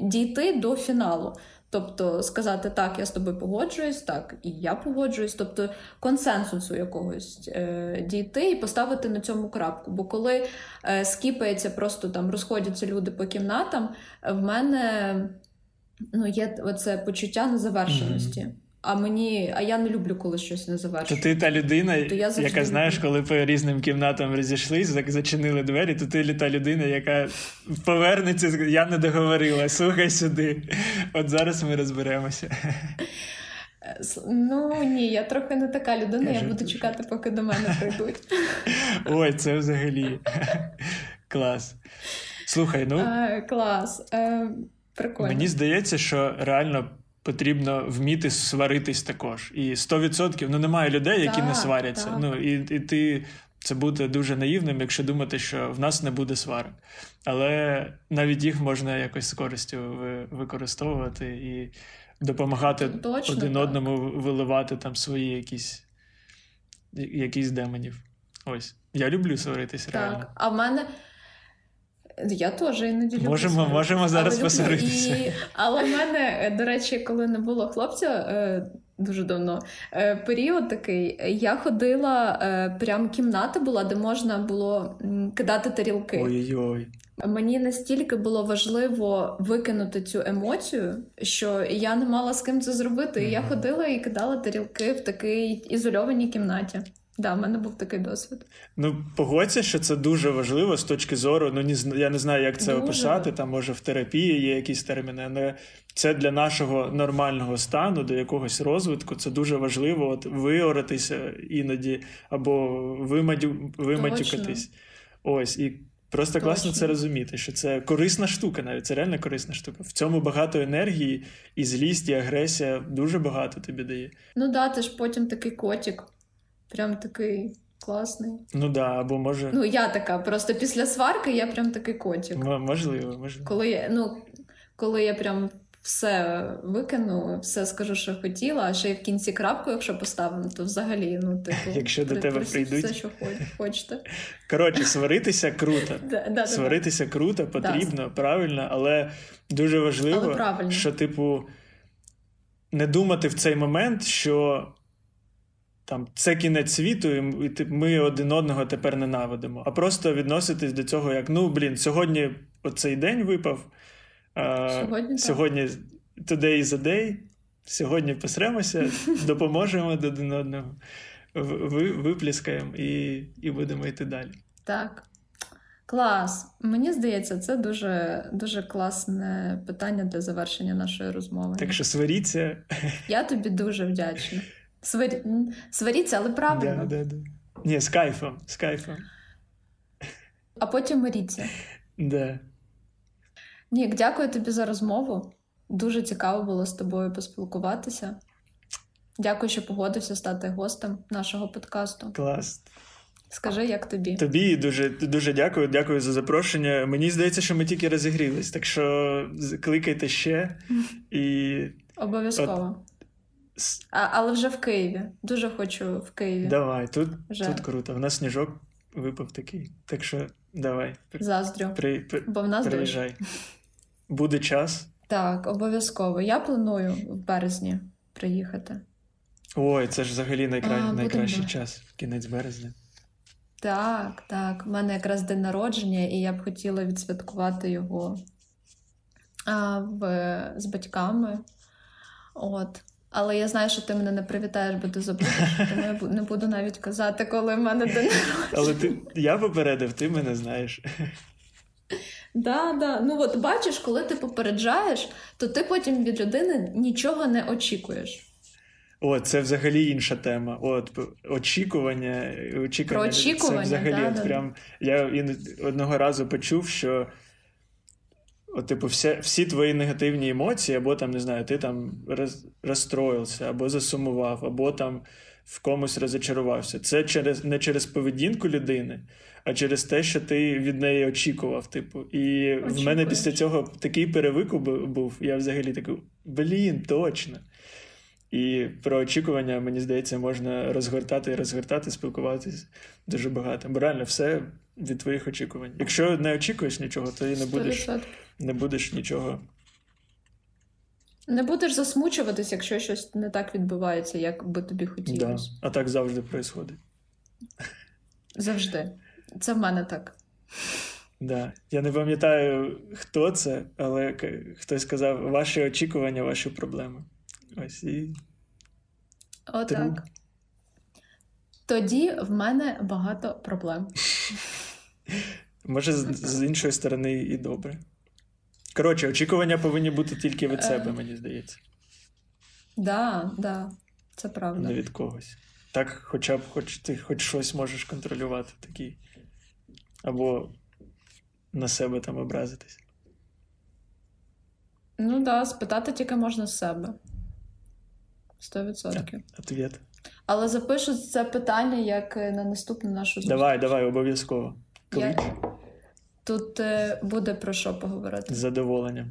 Speaker 1: дійти до фіналу. Тобто сказати так, я з тобою погоджуюсь, так і я погоджуюсь, тобто консенсусу якогось е, дійти і поставити на цьому крапку. Бо коли е, скіпається, просто там розходяться люди по кімнатам, в мене ну, є оце почуття незавершеності. Mm-hmm. А мені, а я не люблю, коли щось не завершує.
Speaker 2: То ти та людина, яка знаєш, коли по різним кімнатам розійшлись, зачинили двері, то ти та людина, яка повернеться, я не договорила, слухай сюди. От зараз ми розберемося.
Speaker 1: Ну ні, я трохи не така людина, Кажу, я буду чекати, поки до мене прийдуть.
Speaker 2: Ой, це взагалі клас. Слухай, ну
Speaker 1: а, клас. Е, Прикольно.
Speaker 2: Мені здається, що реально потрібно вміти сваритись також. І 100% ну немає людей, які так, не сваряться. Так. Ну і, і ти. Це буде дуже наївним, якщо думати, що в нас не буде сварок. Але навіть їх можна якось з користю використовувати і допомагати Точно один так. одному виливати там свої якісь якісь демонів. Ось. Я люблю сваритися.
Speaker 1: Так.
Speaker 2: реально.
Speaker 1: А в мене я теж іноді люблю.
Speaker 2: Можемо можемо зараз посваритися. І...
Speaker 1: Але в мене, до речі, коли не було хлопця е, дуже давно, е, період такий, я ходила, е, прям кімната була, де можна було кидати тарілки.
Speaker 2: Ой-ой.
Speaker 1: Мені настільки було важливо викинути цю емоцію, що я не мала з ким це зробити. І я ходила і кидала тарілки в такій ізольованій кімнаті. Да, в мене був такий досвід.
Speaker 2: Ну, погодься, що це дуже важливо з точки зору. Ну, ні, я не знаю, як це дуже. описати. Там, може, в терапії є якісь терміни, але це для нашого нормального стану, до якогось розвитку, це дуже важливо от виоратися іноді або вимадю, виматюкатись. Ось. І просто Точно. класно це розуміти, що це корисна штука, навіть це реально корисна штука. В цьому багато енергії, і злість, і агресія дуже багато тобі дає.
Speaker 1: Ну да, ти ж потім такий котик. Прям такий класний.
Speaker 2: Ну да, або може.
Speaker 1: Ну, я така, просто після сварки я прям такий котик.
Speaker 2: М- можливо, можливо.
Speaker 1: Коли я, ну, коли я прям все викину, все скажу, що хотіла, а ще й в кінці крапку, якщо поставимо, то взагалі, ну, типу,
Speaker 2: Якщо до тебе прийдуть.
Speaker 1: все, що хочете.
Speaker 2: Коротше, сваритися круто. Сваритися круто, потрібно, правильно, але дуже важливо, що, типу, не думати в цей момент, що там це кінець світу, і ми один одного тепер ненавидимо. А просто відноситись до цього, як ну, блін, сьогодні оцей день випав.
Speaker 1: Сьогодні
Speaker 2: сьогодні today is a day, сьогодні посремося, допоможемо один одного, випліскаємо і, і будемо йти далі.
Speaker 1: Так. Клас. Мені здається, це дуже, дуже класне питання для завершення нашої розмови.
Speaker 2: Так що сваріться.
Speaker 1: Я тобі дуже вдячна. Сварі... м, Сваріться, але правильно.
Speaker 2: Да, да, да. Ні, з кайфом, з кайфом.
Speaker 1: А потім миріться.
Speaker 2: Да.
Speaker 1: Нік, дякую тобі за розмову. Дуже цікаво було з тобою поспілкуватися. Дякую, що погодився стати гостем нашого подкасту.
Speaker 2: Клас.
Speaker 1: Скажи, як тобі?
Speaker 2: Тобі дуже, дуже дякую, дякую за запрошення. Мені здається, що ми тільки розігрілись, так що кликайте ще і
Speaker 1: Обов'язково.
Speaker 2: с-
Speaker 1: А, але вже в Києві. Дуже хочу в Києві.
Speaker 2: давай. Тут,
Speaker 1: Вже.
Speaker 2: тут круто. У нас сніжок випав такий. Так що давай,
Speaker 1: Заздрю.
Speaker 2: при, при-
Speaker 1: Бо в нас
Speaker 2: приїжджай. Буде час.
Speaker 1: Так, обов'язково. Я планую в березні приїхати.
Speaker 2: Ой, це ж взагалі найкра...
Speaker 1: А, будемо.
Speaker 2: найкращий час, кінець березня.
Speaker 1: Так, так. У мене якраз день народження, і я б хотіла відсвяткувати його а, в, з батьками. От. Але я знаю, що ти мене не привітаєш, бо ти забудеш, тому я не буду навіть казати, коли в мене день народження.
Speaker 2: Але ти я попередив, ти мене знаєш.
Speaker 1: Да, да. Ну от бачиш, коли ти попереджаєш, то ти потім від людини нічого не очікуєш.
Speaker 2: О, це взагалі інша тема. От очікування, очікування.
Speaker 1: Про очікування,
Speaker 2: Це взагалі
Speaker 1: да,
Speaker 2: от прям. Я одного разу почув, що от, типу, вся, всі твої негативні емоції, або там, не знаю, ти там роз, розстроївся, або засумував, або там в комусь розочарувався. Це через не через поведінку людини, а через те, що ти від неї очікував. Типу. І в мене після цього такий перевик був. Я взагалі такий, блін, точно. І про очікування, мені здається, можна розгортати і розгортати, спілкуватись дуже багато. Бо реально все від твоїх очікувань. Якщо не очікуєш нічого, то і не будеш,
Speaker 1: 100%.
Speaker 2: не будеш нічого.
Speaker 1: Не будеш засмучуватись, якщо щось не так відбувається, як би тобі
Speaker 2: Да.
Speaker 1: хотілося.
Speaker 2: А так завжди відбувається.
Speaker 1: Завжди. Це в мене так.
Speaker 2: Да. Я не пам'ятаю, хто це, але хтось сказав: ваші очікування, ваші проблеми. Ось і
Speaker 1: Отак. Тоді в мене багато проблем.
Speaker 2: може з, з іншої сторони і добре. Коротше, очікування повинні бути тільки від
Speaker 1: Е.
Speaker 2: себе, мені здається,
Speaker 1: Да, да, це правда.
Speaker 2: не від когось. Так, хоча б хоч ти хоч щось можеш контролювати такий. Або на себе там образитись.
Speaker 1: Ну да, спитати тільки можна з себе. Сто відсотків.
Speaker 2: Ответ.
Speaker 1: Але запишу це питання як е, на наступну нашу зустріч.
Speaker 2: Давай, давай, обов'язково.
Speaker 1: Я- Тут е, буде про що поговорити.
Speaker 2: з задоволенням.